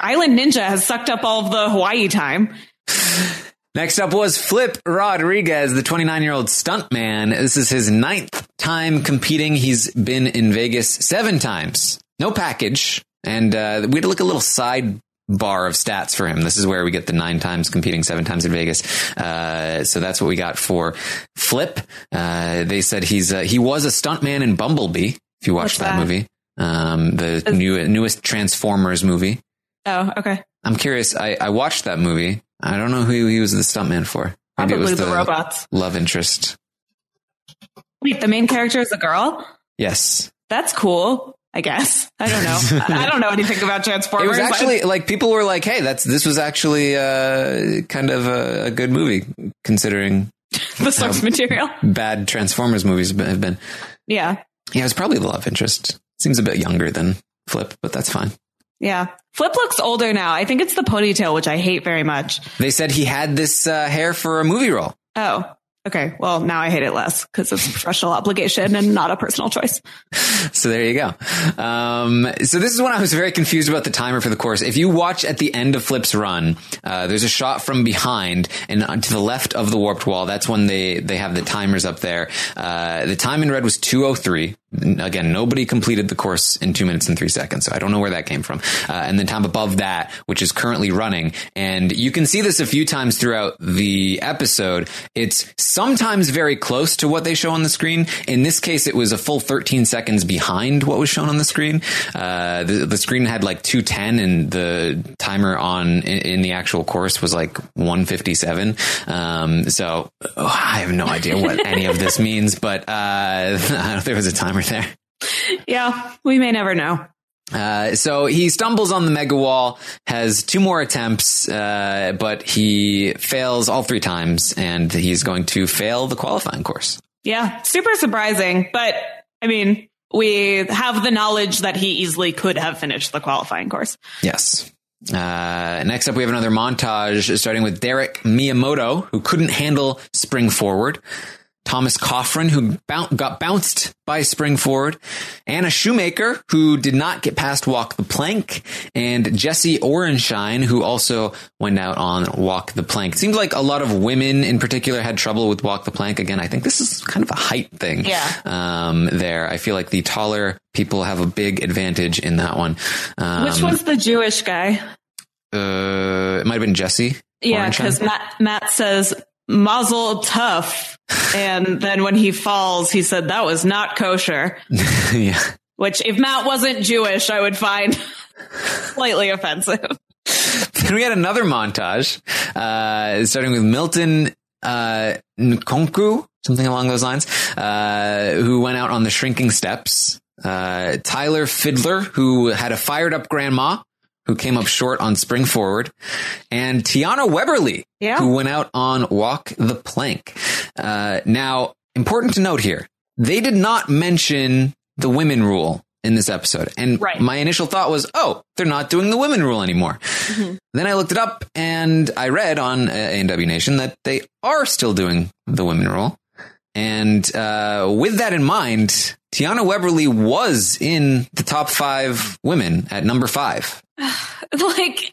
Island Ninja has sucked up all of the Hawaii time. Next up was Flip Rodriguez, the 29 year old stuntman. This is his ninth time competing. He's been in Vegas seven times. No package. And uh, we had to look a little side bar of stats for him. This is where we get the nine times competing, seven times in Vegas. Uh, so that's what we got for Flip. Uh, they said he's uh, he was a stuntman in Bumblebee. If you watched that, that? movie, um, the new newest Transformers movie. Oh, okay. I'm curious. I, I watched that movie. I don't know who he was the stuntman for. Maybe it Probably was the, robots. love interest. Wait, the main character is a girl? Yes. That's cool. I guess. I don't know. I don't know anything about It Transformers. was actually like people were like, "Hey, that's this was actually uh, kind of a, a good movie considering the source material. bad Transformers movies have been." Yeah. Yeah, it was probably the love interest. Seems a bit younger than Flip, but that's fine. Yeah. Flip looks older now. I think it's the ponytail, which I hate very much. They said he had this uh, hair for a movie role. Oh, okay. Well, now I hate it less because it's a professional obligation and not a personal choice. So there you go. Um, so this is when I was very confused about the timer for the course. If you watch at the end of Flip's run, uh, there's a shot from behind and to the left of the warped wall. That's when they, they have the timers up there. Uh, the time in red was 203. Again, nobody completed the course in two minutes and three seconds. So I don't know where that came from. Uh, and then time above that, which is currently running. And you can see this a few times throughout the episode. It's sometimes very close to what they show on the screen. In this case, it was a full 13 seconds behind what was shown on the screen. Uh, the, the screen had like 210 and the timer on in, in the actual course was like 157. Um, so oh, I have no idea what any of this means, but, uh, there was a timer there. Yeah. We may never know. Uh, so he stumbles on the mega wall, has two more attempts, uh, but he fails all three times, and he's going to fail the qualifying course. Yeah, super surprising. But I mean, we have the knowledge that he easily could have finished the qualifying course. Yes. Uh, next up, we have another montage starting with Derek Miyamoto, who couldn't handle spring forward. Thomas Coffrin, who got bounced by spring forward. Anna Shoemaker, who did not get past walk the plank. And Jesse Orenshine, who also went out on walk the plank. It seems like a lot of women in particular had trouble with walk the plank. Again, I think this is kind of a height thing. Yeah. Um, there. I feel like the taller people have a big advantage in that one. Um, Which was the Jewish guy? uh, it might have been Jesse. Yeah, because Matt, Matt says mazel tov. and then when he falls, he said that was not kosher. yeah. Which, if Matt wasn't Jewish, I would find slightly offensive. Then we had another montage, uh, starting with Milton uh, Nkonku, something along those lines, uh, who went out on the shrinking steps. Uh, Tyler Fiddler, who had a fired up grandma, who came up short on spring forward, and Tiana Webberley, Yeah. who went out on walk the plank. Uh, now, important to note here, they did not mention the women rule in this episode. And Right. my initial thought was, oh, they're not doing the women rule anymore. Then I looked it up and I read on uh, Nation that they are still doing the women rule. And uh, with that in mind, Tiana Webberley was in the top five women at number five. like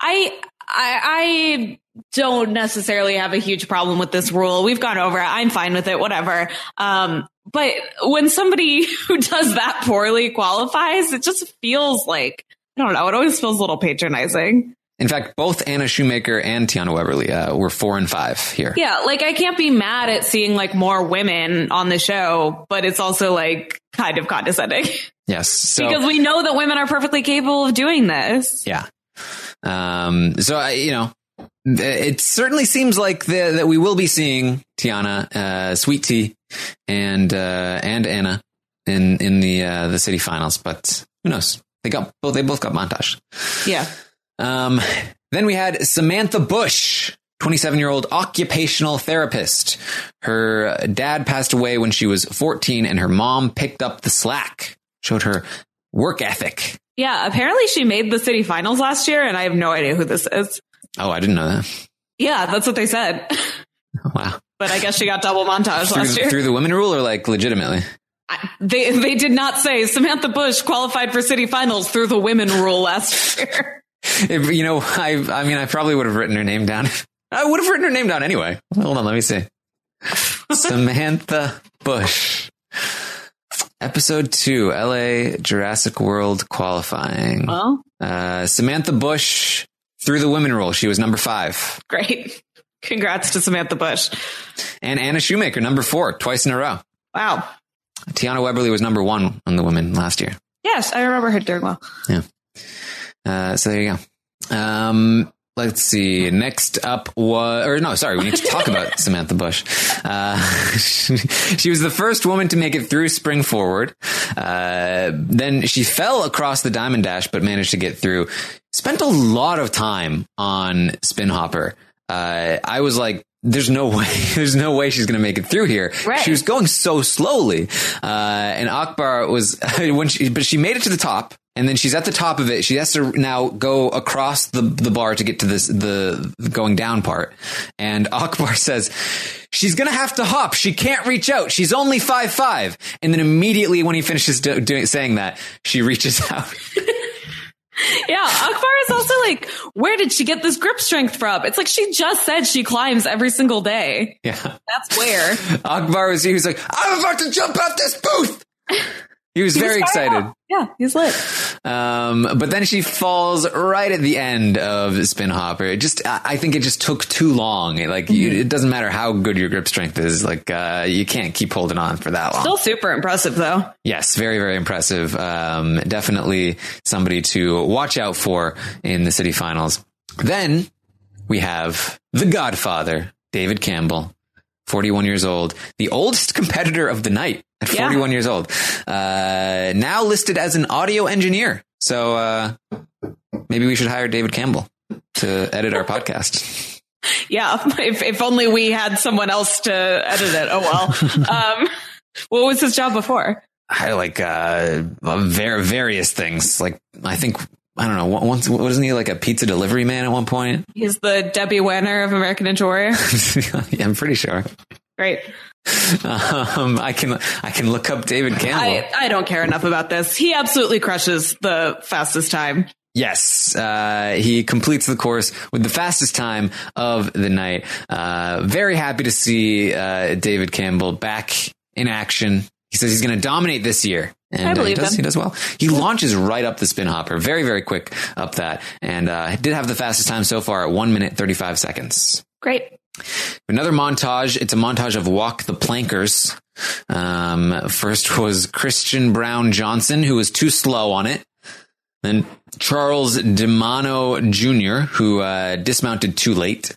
I, I I don't necessarily have a huge problem with this rule. We've gone over it. I'm fine with it, whatever. Um, but when somebody who does that poorly qualifies, it just feels like I don't know. It always feels a little patronizing. In fact, both Anna Shoemaker and Tiana Webberley uh, were four and five here. Yeah, like I can't be mad at seeing like more women on the show, but it's also like kind of condescending Yes. So, because we know that women are perfectly capable of doing this. Yeah. Um, so I, you know, it certainly seems like the, that we will be seeing Tiana, uh, Sweet Tea and, uh, and Anna in, in the, uh, the city finals, but who knows? They got both, they both got montage. Yeah. Um, then we had Samantha Bush, 27 year old occupational therapist. Her dad passed away when she was 14 and her mom picked up the slack, showed her work ethic. Yeah, apparently she made the city finals last year, and I have no idea who this is. Oh, I didn't know that. Yeah, that's what they said. Wow. But I guess she got double montage last year. through the women rule or like legitimately? I- they they did not say Samantha Bush qualified for city finals through the women rule last year. If, you know, I I mean, I probably would have written her name down. I would have written her name down anyway. Hold on, let me see. Samantha Bush. Episode two, LA Jurassic World qualifying. Well, Uh, Samantha Bush through the women rule. She was number five. great. Congrats to Samantha Bush. And Anna Shoemaker, number four, twice in a row. Wow. Tiana Webberley was number one on the women last year. Yes, I remember her doing well. Uh, so there you go. Um, let's see. Next up was, or no, sorry, we need to talk about Samantha Bush. Uh, she was the first woman to make it through spring forward. Uh, then she fell across the diamond dash, but managed to get through. Spent a lot of time on spin hopper. Uh, I was like, there's no way, there's no way she's going to make it through here. Right. She was going so slowly. Uh, and Akbar was, when she, but she made it to the top and then she's at the top of it. She has to now go across the, the bar to get to this, the, going down part. And Akbar says, she's going to have to hop. She can't reach out. She's only five, five. And then immediately when he finishes do, doing, saying that, she reaches out. Yeah, Akbar is also like, where did she get this grip strength from? It's like she just said she climbs every single day. yeah. That's where. Akbar was, he was like, I'm about to jump out this booth. He was very excited. Yeah, he's lit. Um, but then she falls right at the end of Spin Hopper. It just, I think it just took too long. It, Like, you, it doesn't matter how good your grip strength is. Like, uh, you can't keep holding on for that long. Still super impressive though. Yes, very, very impressive. Um, definitely somebody to watch out for in the city finals. Then we have the Godfather, David Campbell, 41 years old, the oldest competitor of the night at Yeah. 41 years old, uh, now listed as an audio engineer. So, uh, maybe we should hire David Campbell to edit our podcast. Yeah, if if only we had someone else to edit it. Oh well. Um, what was his job before? I like uh, various things. Like I think I don't know. Once wasn't he like a pizza delivery man at one point? He's the Debbie Winner of American Ninja Warrior. yeah, I'm pretty sure. Great. Um, I can I can look up David Campbell. I, I don't care enough about this. He absolutely crushes the fastest time. Yes, uh, he completes the course with the fastest time of the night. Uh, very happy to see uh, David Campbell back in action. He says he's going to dominate this year. And I uh, he does. him. He does well. He launches right up the spin hopper, very, very quick up that, and uh, did have the fastest time so far at one minute thirty five seconds. Great. Another montage. It's a montage of Walk the Plankers. Um, first was Christian Brown Johnson, who was too slow on it. Then Charles DeMano Jr., who uh, dismounted too late.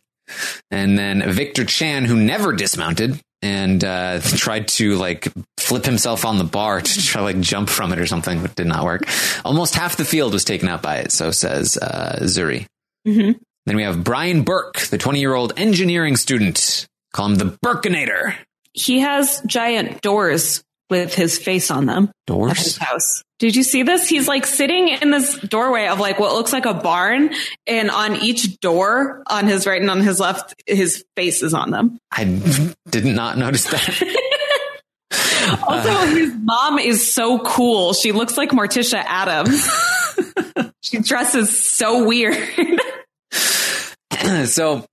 And then Victor Chan, who never dismounted and uh, tried to like flip himself on the bar to try like jump from it or something, but did not work. Almost half the field was taken out by it, so says uh, Zuri. Mhm. Then we have Brian Burke, the 20 year old engineering student. Call him the Burkinator. He has giant doors with his face on them Doors? house. Did you see this? He's like sitting in this doorway of like what looks like a barn, and on each door, on his right and on his left, his face is on them. I did not notice that. Also, his mom is so cool. She looks like Morticia Addams. she dresses so weird. so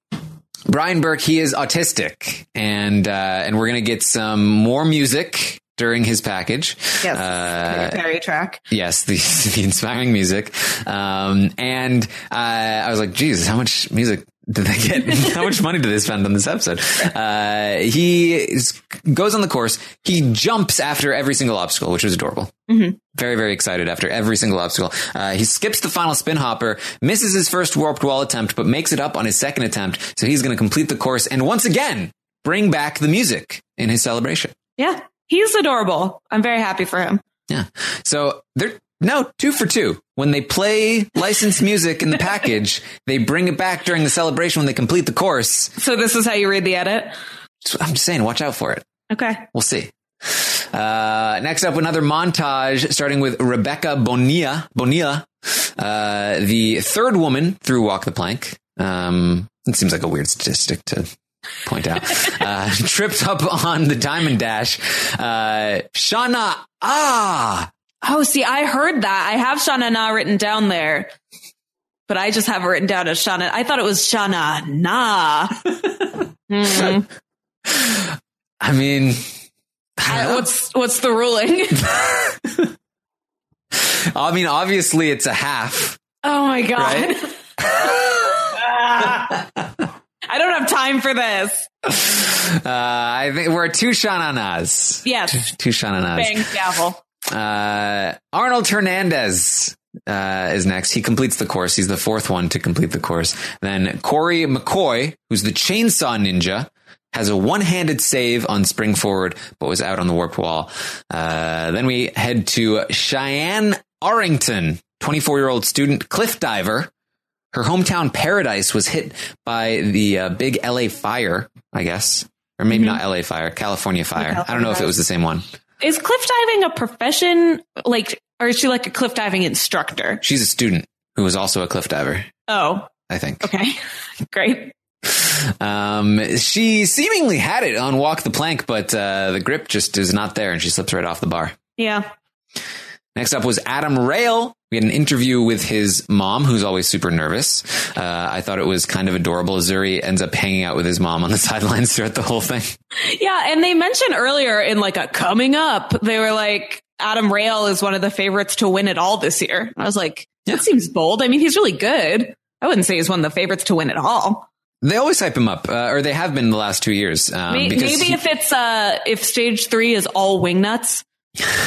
Brian Burke, he is autistic, and uh, and we're gonna get some more music during his package. Yes, Uh, Perry track. Yes, the, the inspiring music. Um, and uh, I was like, Jesus, how much music did they get? how much money did they spend on this episode? Uh, he is, goes on the course. He jumps after every single obstacle, which was adorable. Mhm. Very, very excited after every single obstacle. Uh, he skips the final spin hopper, misses his first warped wall attempt, but makes it up on his second attempt. So he's going to complete the course and once again bring back the music in his celebration. Yeah, he's adorable. I'm very happy for him. Yeah. So they're no two for two. When they play licensed music in the package, they bring it back during the celebration when they complete the course. So this is how you read the edit. I'm just saying, watch out for it. Okay. We'll see. Uh, next up, another montage starting with Rebecca Bonilla, Bonilla, uh, the third woman through Walk the Plank. Um, it seems like a weird statistic to point out. uh, tripped up on the Diamond Dash. Uh, Shauna, ah, Oh, see, I heard that. I have Shana Na written down there, but I just have it written down as Shana. I thought it was Shana Na. Hmm. I mean, I I- don't know. what's what's the ruling? I mean, obviously it's a half. oh my god! Right? I don't have time for this. Uh, I think we're two shananas. Yes, Two shananas. bang gavel. Uh, Arnold Hernandez uh, is next. He completes the course. He's the fourth one to complete the course. Then Corey McCoy, who's the chainsaw ninja, has a one-handed save on spring forward, but was out on the warped wall. Uh, then we head to Cheyenne Arrington, 24-year-old student cliff diver. Her hometown Paradise was hit by the uh, big LA fire, I guess. Or maybe not LA fire, California fire. I don't know if it was the same one. Is cliff diving a profession? Like, or is she like a cliff diving instructor? She's a student who was also a cliff diver, Oh, I think. okay, great. Um, she seemingly had it on Walk the Plank, but uh, the grip just is not there and she slips right off the bar. Yeah, Next up was Adam Rayl. We had an interview with his mom, who's always super nervous. Uh, I thought it was kind of adorable. Zuri ends up hanging out with his mom on the sidelines throughout the whole thing. yeah. And they mentioned earlier in like a coming up, they were like, Adam Rayl is one of the favorites to win it all this year. I was like, Yeah. that seems bold. I mean, he's really good. I wouldn't say he's one of the favorites to win it all. They always hype him up, uh, or they have been the last two years. Um, Maybe, because maybe he- if it's uh if stage three is all wingnuts,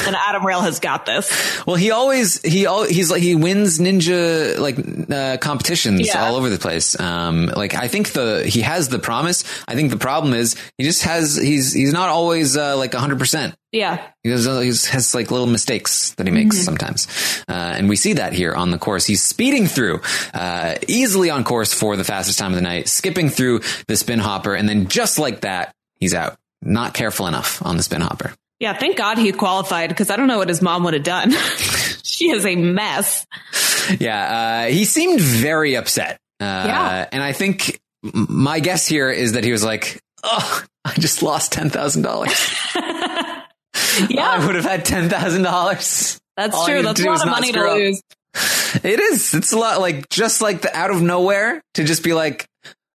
And Adam Rayl has got this. Well, he always he al- he's like he wins ninja like uh, competitions Yeah. all over the place. Um, like I think the he has the promise. I think the problem is he just has he's he's not always uh, like hundred percent. Yeah. He has, he has like little mistakes that he makes sometimes, uh, and we see that here on the course. He's speeding through, uh, easily on course for the fastest time of the night, skipping through the spin hopper, and then just like that, he's out. Not careful enough on the spin hopper. Yeah. Thank God he qualified because I don't know what his mom would have done. she is a mess. Yeah, uh, he seemed very upset. Uh, Yeah. and I think my guess here is that he was like, "Oh, I just lost ten thousand dollars. Yeah. I would have had ten thousand dollars." That's All true. That's a lot of money to up. lose. It is. It's a lot like just like the out of nowhere to just be like,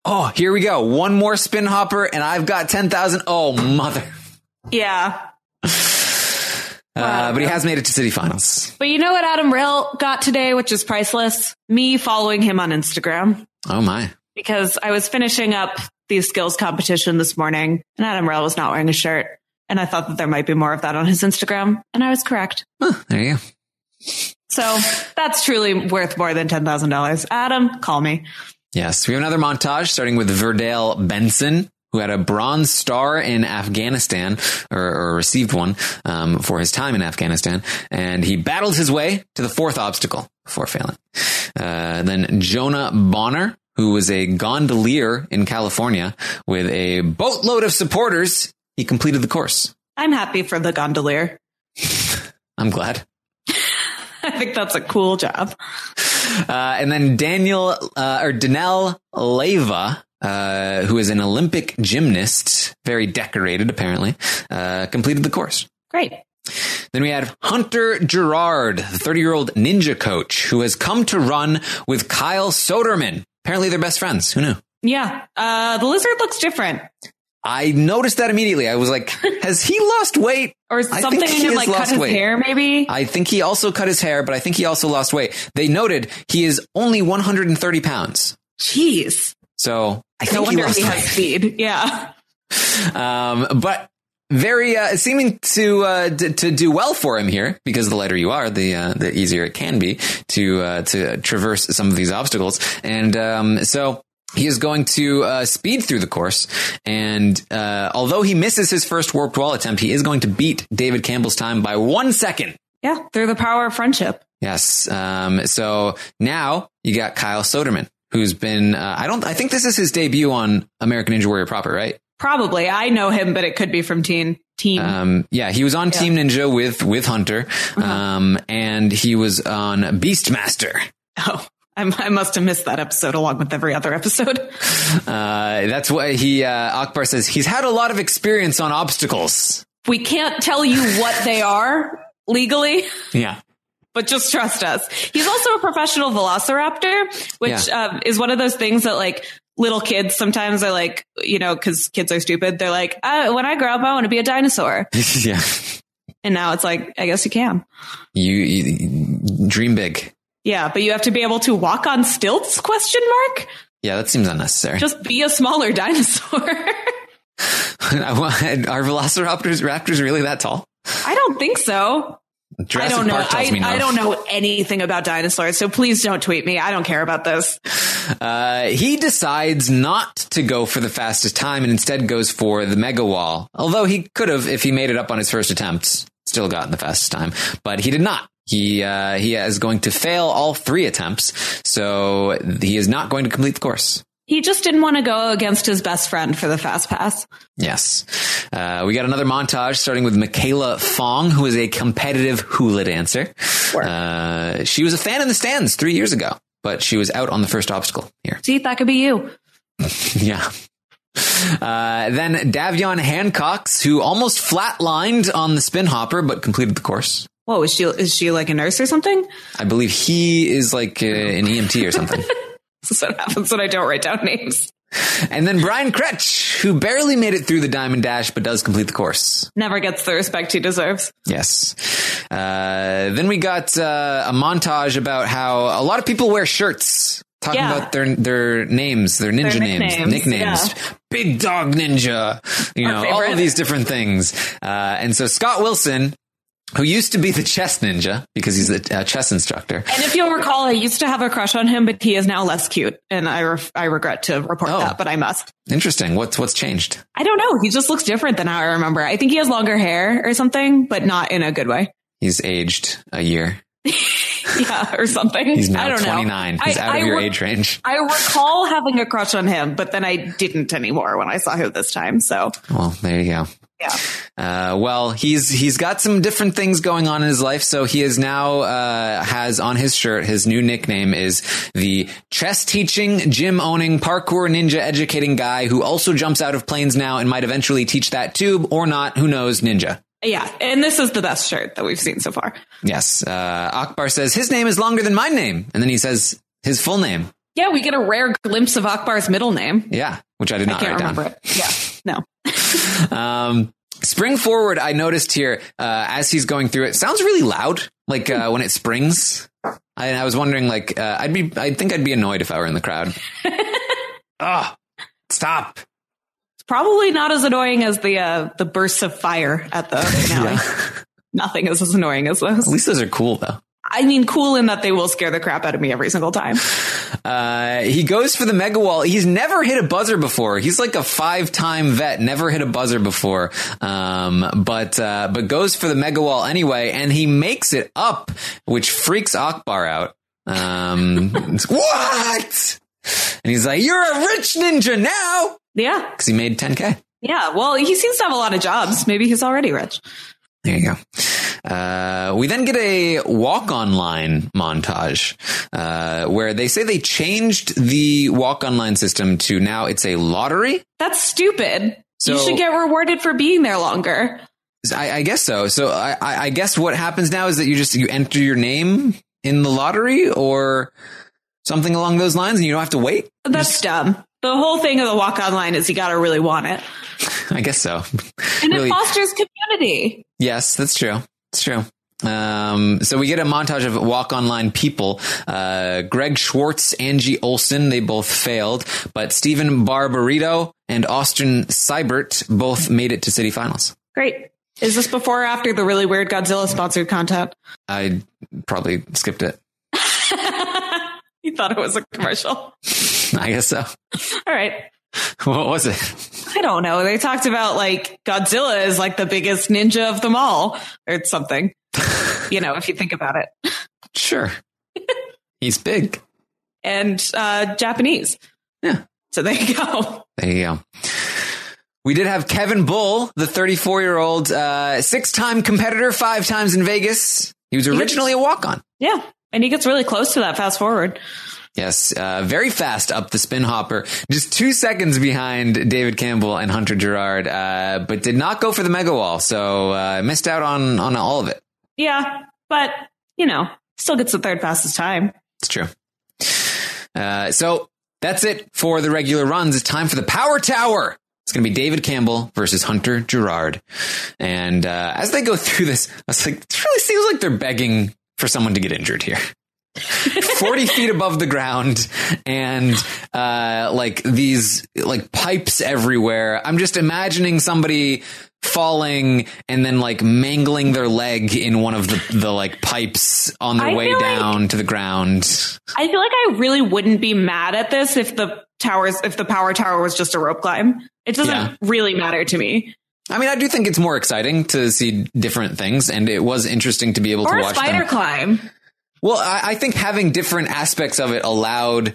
"Oh, here we go, one more spin hopper, and I've got ten thousand. Oh, mother!" Yeah. Uh, but he has made it to city finals. But you know what Adam Rayl got today, which is priceless? Me following him on Instagram Oh my! because I was finishing up the skills competition this morning and Adam Rayl was not wearing a shirt. And I thought that there might be more of that on his Instagram. And I was correct. There you go. So that's truly worth more than $10,000. Adam, call me. Yes, we have another montage starting with Verdale Benson, who had a bronze star in Afghanistan, or, or received one um, for his time in Afghanistan, and he battled his way to the fourth obstacle before failing. Uh, then Jonah Bonner, who was a gondolier in California with a boatload of supporters, he completed the course. I'm happy for the gondolier. I'm glad. I think that's a cool job. Uh, and then Daniel uh, or Danell Leyva, uh, who is an Olympic gymnast, very decorated apparently, uh, completed the course. Great. Then we had Hunter Guerard, the 30 year old ninja coach, who has come to run with Kyle Soderman. Apparently, they're best friends. Who knew? Yeah. Uh, the lizard looks different. I noticed that immediately. I was like, has he lost weight? Or something in him like cut his weight. hair, maybe. I think he also cut his hair, but I think he also lost weight. They noted he is only 130 pounds. Jeez. So I No think he wonder lost he has speed. Yeah. um, but very uh, seeming to, uh, d- to do well for him here because the lighter you are, the uh, the easier it can be to uh, to traverse some of these obstacles, and um, so. He is going to uh, speed through the course, and uh, although he misses his first warped wall attempt, he is going to beat David Campbell's time by one second. Yeah. Through the power of friendship. Yes. Um, so now you got Kyle Soderman, who's been uh, I don't I think this is his debut on American Ninja Warrior proper, right? Probably. I know him, but it could be from Teen. Team. Um, yeah, he was on Team Ninja with with Hunter, um, and he was on Beastmaster. oh, I'm, I must have missed that episode along with every other episode. Uh, that's why he uh, Akbar says he's had a lot of experience on obstacles. We can't tell you what they are legally, Yeah, but just trust us. He's also a professional velociraptor, which Yeah. um, is one of those things that like little kids sometimes are like, you know, because kids are stupid. They're like, uh, when I grow up, I want to be a dinosaur. yeah. And now it's like, I guess you can. You, you dream big. Yeah, but you have to be able to walk on stilts? Question mark. Yeah, that seems unnecessary. Just be a smaller dinosaur. Are velociraptors raptors really that tall? I don't think so. Jurassic I don't know. I. I don't know anything about dinosaurs, so please don't tweet me. I don't care about this. Uh, he decides not to go for the fastest time and instead goes for the mega wall. Although he could have, if he made it up on his first attempt, still gotten the fastest time, but he did not. He uh, he is going to fail all three attempts, so he is not going to complete the course. He just didn't want to go against his best friend for the fast pass. Yes, uh, we got another montage starting with Michaela Fong, who is a competitive hula dancer. Uh, she was a fan in the stands three years ago, but she was out on the first obstacle here. See, that could be you. Yeah. Uh, then Davion Hancox, who almost flatlined on the spin hopper, but completed the course. Whoa, is she is she like a nurse or something? I believe he is like uh, an EMT or something. This is what happens when I don't write down names. and then Brian Kretsch, who barely made it through the Diamond Dash, but does complete the course. Never gets the respect he deserves. Yes. Uh, then we got uh, a montage about how a lot of people wear shirts. Talking Yeah. about their their names, their ninja Their names, nicknames, yeah. Big Dog Ninja, you Our know, all of these different things. Uh, and so Scott Wilson who used to be the chess ninja because he's a uh, chess instructor. And if you'll recall, I used to have a crush on him, but he is now less cute, and I re- I regret to report Oh. that, but I must. Interesting. What's what's changed? I don't know. He just looks different than how I remember. I think he has longer hair or something, but not in a good way. He's aged a year. Yeah, or something. He's now I don't know. 29. He's I- out of I your re- age range. I recall having a crush on him, but then I didn't anymore when I saw him this time. So Well, there you go. Yeah. Uh, well, he's he's got some different things going on in his life. So he is now uh, has on his shirt his new nickname is the chess teaching, gym owning, parkour ninja educating guy who also jumps out of planes now and might eventually teach that tube or not. Who knows? Ninja. Yeah. And this is the best shirt that we've seen so far. Yes. Uh, Akbar says his name is longer than my name, and then he says his full name. Yeah, we get a rare glimpse of Akbar's middle name. Yeah, which I did I not can't write remember down. it. Yeah. No. Um, spring forward, I noticed here uh, as he's going through it, sounds really loud, like uh, when it springs. I, I was wondering, like, uh, I'd be, I think I'd be annoyed if I were in the crowd. oh, stop! It's probably not as annoying as the uh, the bursts of fire at the finale. Nothing is as annoying as those. At least those are cool, though. I mean, cool in that they will scare the crap out of me every single time. Uh, he goes for the mega wall. He's never hit a buzzer before. He's like a five time vet, never hit a buzzer before. Um, but, uh, but goes for the mega wall anyway, and he makes it up, which freaks Akbar out. Um, what? And he's like, you're a rich ninja now! Yeah. Cause he made 10k. Yeah. Well, he seems to have a lot of jobs. Maybe he's already rich. There you go. Uh, we then get a walk on line montage, uh, where they say they changed the walk on line system to now it's a lottery. That's stupid. So, you should get rewarded for being there longer. I, I guess so. So I, I I guess what happens now is that you just you enter your name in the lottery or something along those lines, and you don't have to wait. That's dumb. The whole thing of the walk online is you got to really want it. I guess so. And Really- it fosters community. Yes, that's true. It's true. Um, so we get a montage of walk online people. Uh, Greg Schwartz, Angie Olson, they both failed, but Stephen Barbarito and Austin Seibert both made it to city finals. Great. Is this before or after the really weird Godzilla sponsored content? I probably skipped it. you thought it was a commercial. I guess so. All right. What was it? I don't know. They talked about like Godzilla is like the biggest ninja of them all or something. you know, if you think about it. Sure. He's big. And uh Japanese. Yeah. So there you go. There you go. We did have Kevin Bull, the 34 year old, uh, six time competitor, five times in Vegas. He was originally a walk on. Yeah. And he gets really close to that fast forward. Yes, uh, very fast up the spin hopper, just two seconds behind David Campbell and Hunter Guerard, uh, but did not go for the mega wall, so uh, missed out on on all of it. Yeah. But, you know, still gets the third fastest time. It's true. Uh, so that's it for the regular runs. It's time for the Power Tower. It's going to be David Campbell versus Hunter Guerard, and uh, as they go through this, I was like, it really seems like they're begging for someone to get injured here. 40 feet above the ground and uh like these like pipes everywhere i'm just imagining somebody falling and then like mangling their leg in one of the the like pipes on their I way feel like- down to the ground I feel like I really wouldn't be mad at this if the towers if the power tower was just a rope climb. It doesn't Yeah. really matter to me. I mean i do think it's more exciting to see different things and it was interesting to be able Or to watch spider them climb. Well, I, I think having different aspects of it allowed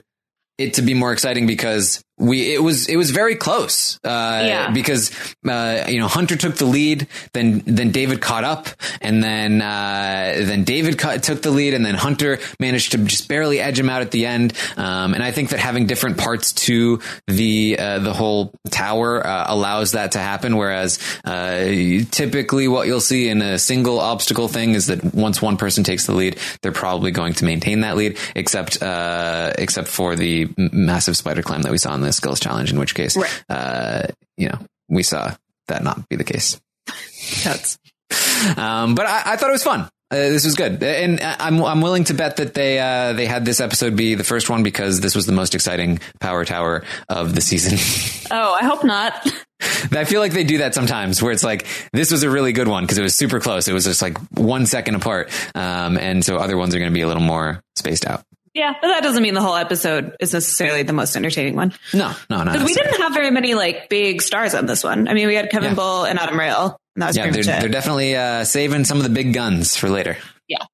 it to be more exciting because we it was it was very close. Uh, Yeah. Because uh, you know Hunter took the lead, then then David caught up, and then uh, then David cut, took the lead, and then Hunter managed to just barely edge him out at the end. Um, and I think that having different parts to the uh, the whole tower uh, allows that to happen. Whereas uh, typically, what you'll see in a single obstacle thing is that once one person takes the lead, they're probably going to maintain that lead, except uh, except for the massive spider climb that we saw in the skills challenge. In which case, Right. uh, you know, we saw that not be the case. That's Um, but I, I thought it was fun. Uh, this was good, and I'm I'm willing to bet that they uh, they had this episode be the first one because this was the most exciting Power Tower of the season. Oh, I hope not. I feel like they do that sometimes where it's like, this was a really good one because it was super close. It was just like one second apart. Um, and so other ones are going to be a little more spaced out. Yeah, but that doesn't mean the whole episode is necessarily the most entertaining one. No, no, no. Because we didn't have very many like big stars on this one. I mean, we had Kevin Yeah. Bull and Adam Rayl, and that was Yeah, pretty they're, much they're definitely uh, saving some of the big guns for later. Yeah.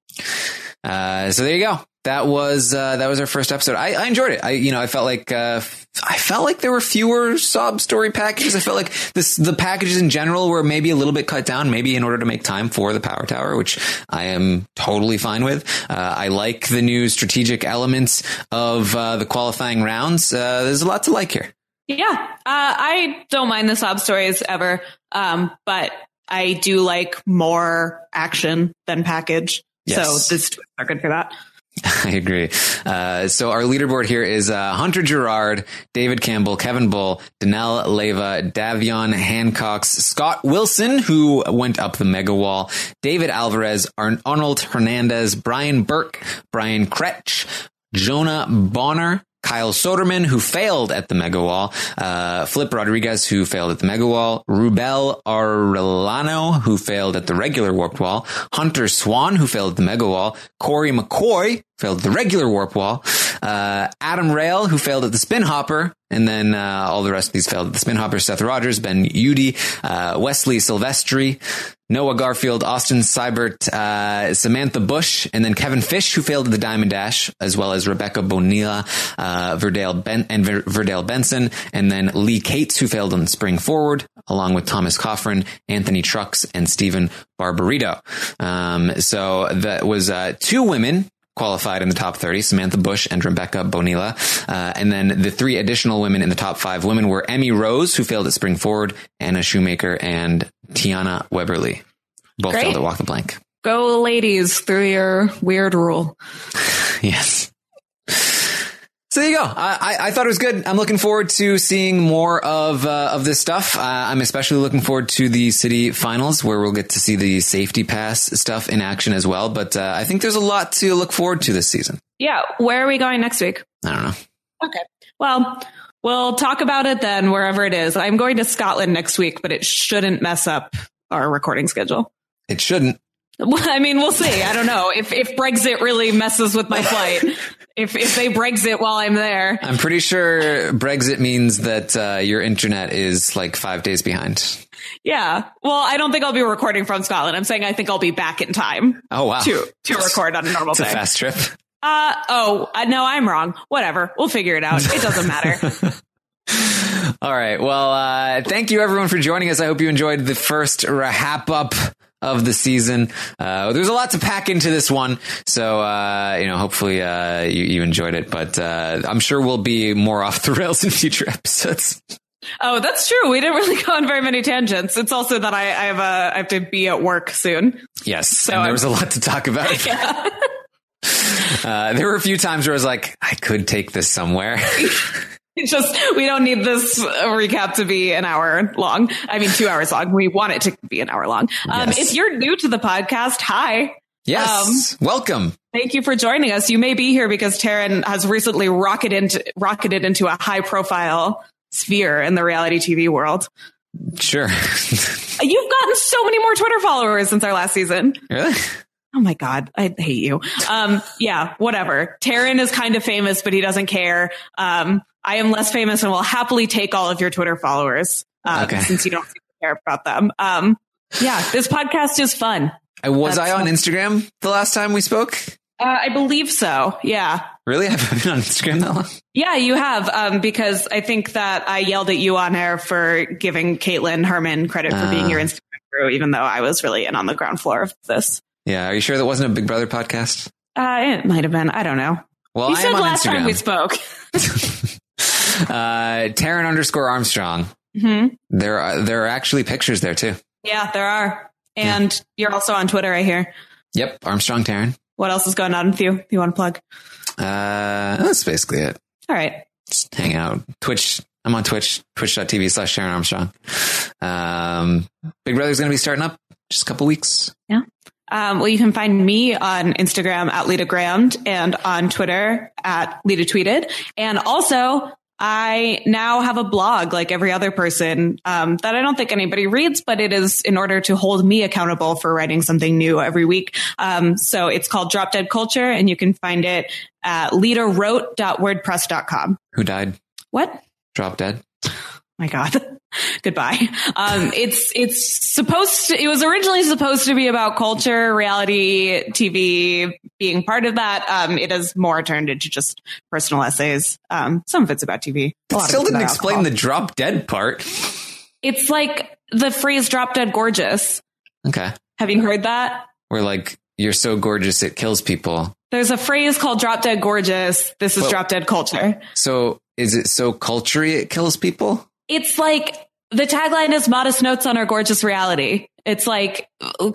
Uh, so there you go. That was uh, that was our first episode. I, I enjoyed it. I you know I felt like uh, I felt like there were fewer sob story packages. I felt like this the packages in general were maybe a little bit cut down, maybe in order to make time for the power tower, which I am totally fine with. Uh, I like the new strategic elements of uh, the qualifying rounds. There's a lot to like here. Yeah, I don't mind the sob stories ever, um, but I do like more action than package. Yes. So this are good for that. I agree. Uh, so our leaderboard here is uh, Hunter Guerard, David Campbell, Kevin Bull, Danell Leyva, Davion Hancox, Scott Wilson, who went up the mega wall, David Alvarez, Ar- Arnold Hernandez, Brian Burke, Brian Kretsch, Jonah Bonner, Kyle Soderman, who failed at the mega wall, uh, Flip Rodriguez, who failed at the mega wall, Rubel Arellano, who failed at the regular warped wall, Hunter Swan, who failed at the mega wall, Corey McCoy, failed the regular warp wall, uh, Adam Rayl, who failed at the spin hopper, and then uh, all the rest of these failed at the spin hopper, Seth Rogers, Ben Udy, uh, Wesley Silvestri, Noah Garfield, Austin Seibert, uh, Samantha Bush, and then Kevin Fish, who failed at the Diamond Dash, as well as Rebecca Bonilla, uh, Verdale ben- and Ver- Verdale Benson, and then Lee Cates, who failed on the Spring Forward, along with Thomas Coffrin, Anthony Trucks, and Stephen Barbarito. Um, so that was uh, two women qualified in the top 30, Samantha Bush and Rebecca Bonilla. Uh, and then the three additional women in the top five women were Emmy Rose, who failed at Spring Forward, Anna Shoemaker, and Tiana Webberley. Both Great. failed at Walk the Plank. Go ladies through your weird rule. Yes. So there you go. I, I, I thought it was good. I'm looking forward to seeing more of uh, of this stuff. Uh, I'm especially looking forward to the city finals, where we'll get to see the safety pass stuff in action as well. But uh, I think there's a lot to look forward to this season. Yeah, where are we going next week? I don't know. Okay. Well, we'll talk about it then wherever it is. I'm going to Scotland next week, but it shouldn't mess up our recording schedule. It shouldn't. Well, I mean, we'll see. I don't know if if Brexit really messes with my flight. if if they Brexit while I'm there, I'm pretty sure Brexit means that uh, your internet is like five days behind. yeah. Well, I don't think I'll be recording from Scotland. I'm saying I think I'll be back in time Oh wow, to to record on a normal it's a day. fast trip. Uh oh, uh, no, I'm wrong. Whatever, we'll figure it out. It doesn't matter. All right. Well, uh, thank you everyone for joining us. I hope you enjoyed the first wrap up of the season. Uh, there's a lot to pack into this one. So, uh, you know, hopefully, uh, you, you enjoyed it, but, uh, I'm sure we'll be more off the rails in future episodes. oh, that's true. We didn't really go on very many tangents. It's also that I, I have a I have to be at work soon. Yes. and I'm- there was a lot to talk about. Yeah. Uh, there were a few times where I was like, I could take this somewhere. It's just we don't need this recap to be an hour long. I mean, two hours long. We want it to be an hour long. Um, Yes. If you're new to the podcast, hi. yes. Welcome. Thank you for joining us. You may be here because Taryn has recently rocketed into rocketed into a high profile sphere in the reality TV world. Sure. You've gotten so many more Twitter followers since our last season. really? Oh my God, I hate you. Um, yeah, whatever. Taryn is kind of famous, but he doesn't care. Um, I am less famous and will happily take all of your Twitter followers um, Okay. since you don't care about them. Um, yeah, this podcast is fun. Uh, Was That's I on Instagram the last time we spoke? Uh, I believe so. Yeah. Really? I Have I been on Instagram that long? Yeah, you have, um, because I think that I yelled at you on air for giving Caitlin Herman credit for being Ah. your Instagram crew, even though I was really in on the ground floor of this. Yeah. Are you sure that wasn't a Big Brother podcast? Uh, it might have been. I don't know. Well, you I said last time we spoke. uh, Taryn underscore Armstrong. hmm There are there are actually pictures there too. Yeah, there are. And you're also on Twitter, I hear. Yep, Armstrong Taryn. What else is going on with you? You want to plug? Uh, that's basically it. All right. Just hang out. Twitch. I'm on Twitch. Twitch.tv slash Taryn Armstrong. Um, Big Brother's going to be starting up just a couple weeks. Yeah. Um, well, you can find me on Instagram at Lita Grammed and on Twitter at Lita Tweeted. And also, I now have a blog like every other person um, that I don't think anybody reads, but it is in order to hold me accountable for writing something new every week. Um, so it's called Drop Dead Culture, and you can find it at litawrote.wordpress.com. Who died? What? Drop dead. my god goodbye um it's it's supposed to it was originally supposed to be about culture reality tv being part of that um it has more turned into just personal essays um some of it's about tv a It lot still didn't explain alcohol. the drop dead part. it's like the phrase drop dead gorgeous Okay. have you heard that We're like, you're so gorgeous it kills people. there's a phrase called drop dead gorgeous this is Well- drop dead culture So is it so culture it kills people? It's like the tagline is modest notes on our gorgeous reality it's like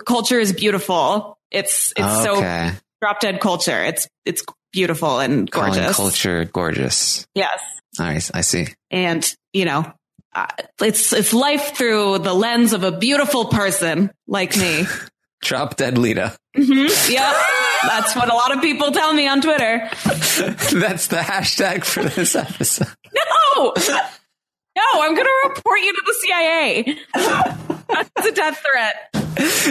culture is beautiful it's it's so okay. drop dead culture. It's it's beautiful and Calling gorgeous. culture gorgeous. Yes, All right. I see. and you know, uh, it's it's life through the lens of a beautiful person like me. Drop dead Lita. hmm Yep, that's what a lot of people tell me on Twitter. That's the hashtag for this episode. No, no, I'm going to report you to the CIA. That's a death threat.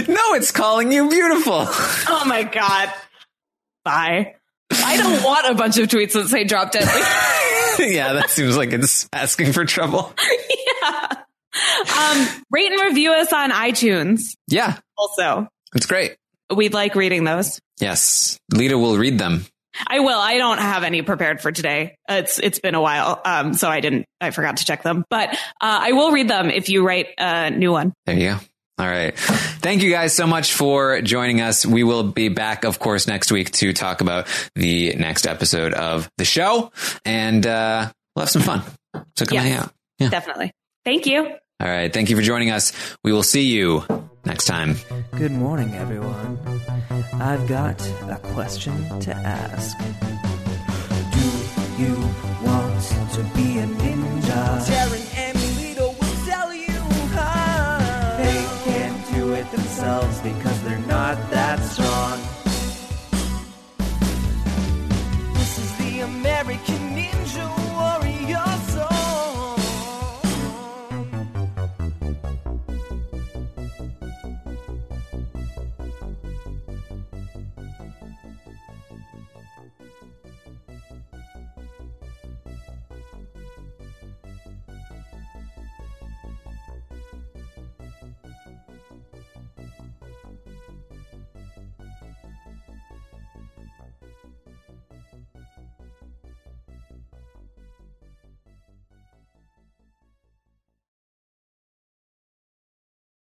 No, it's calling you beautiful. Oh my god. Bye. I don't want a bunch of tweets that say drop dead. yeah, that seems like it's asking for trouble. yeah. Um, rate and review us on iTunes. Yeah, Also, it's great. we'd like reading those. Yes, Lita will read them. I will. I don't have any prepared for today. It's it's been a while, um, so I didn't. I forgot to check them, but uh, I will read them if you write a new one. There you go. All right. Thank you guys so much for joining us. We will be back, of course, next week to talk about the next episode of the show, and uh, we'll have some fun. So come Yes. hang out. Yeah. Definitely. Thank you. All right. Thank you for joining us. We will see you next time. Good morning, everyone. I've got a question to ask. Do you want to be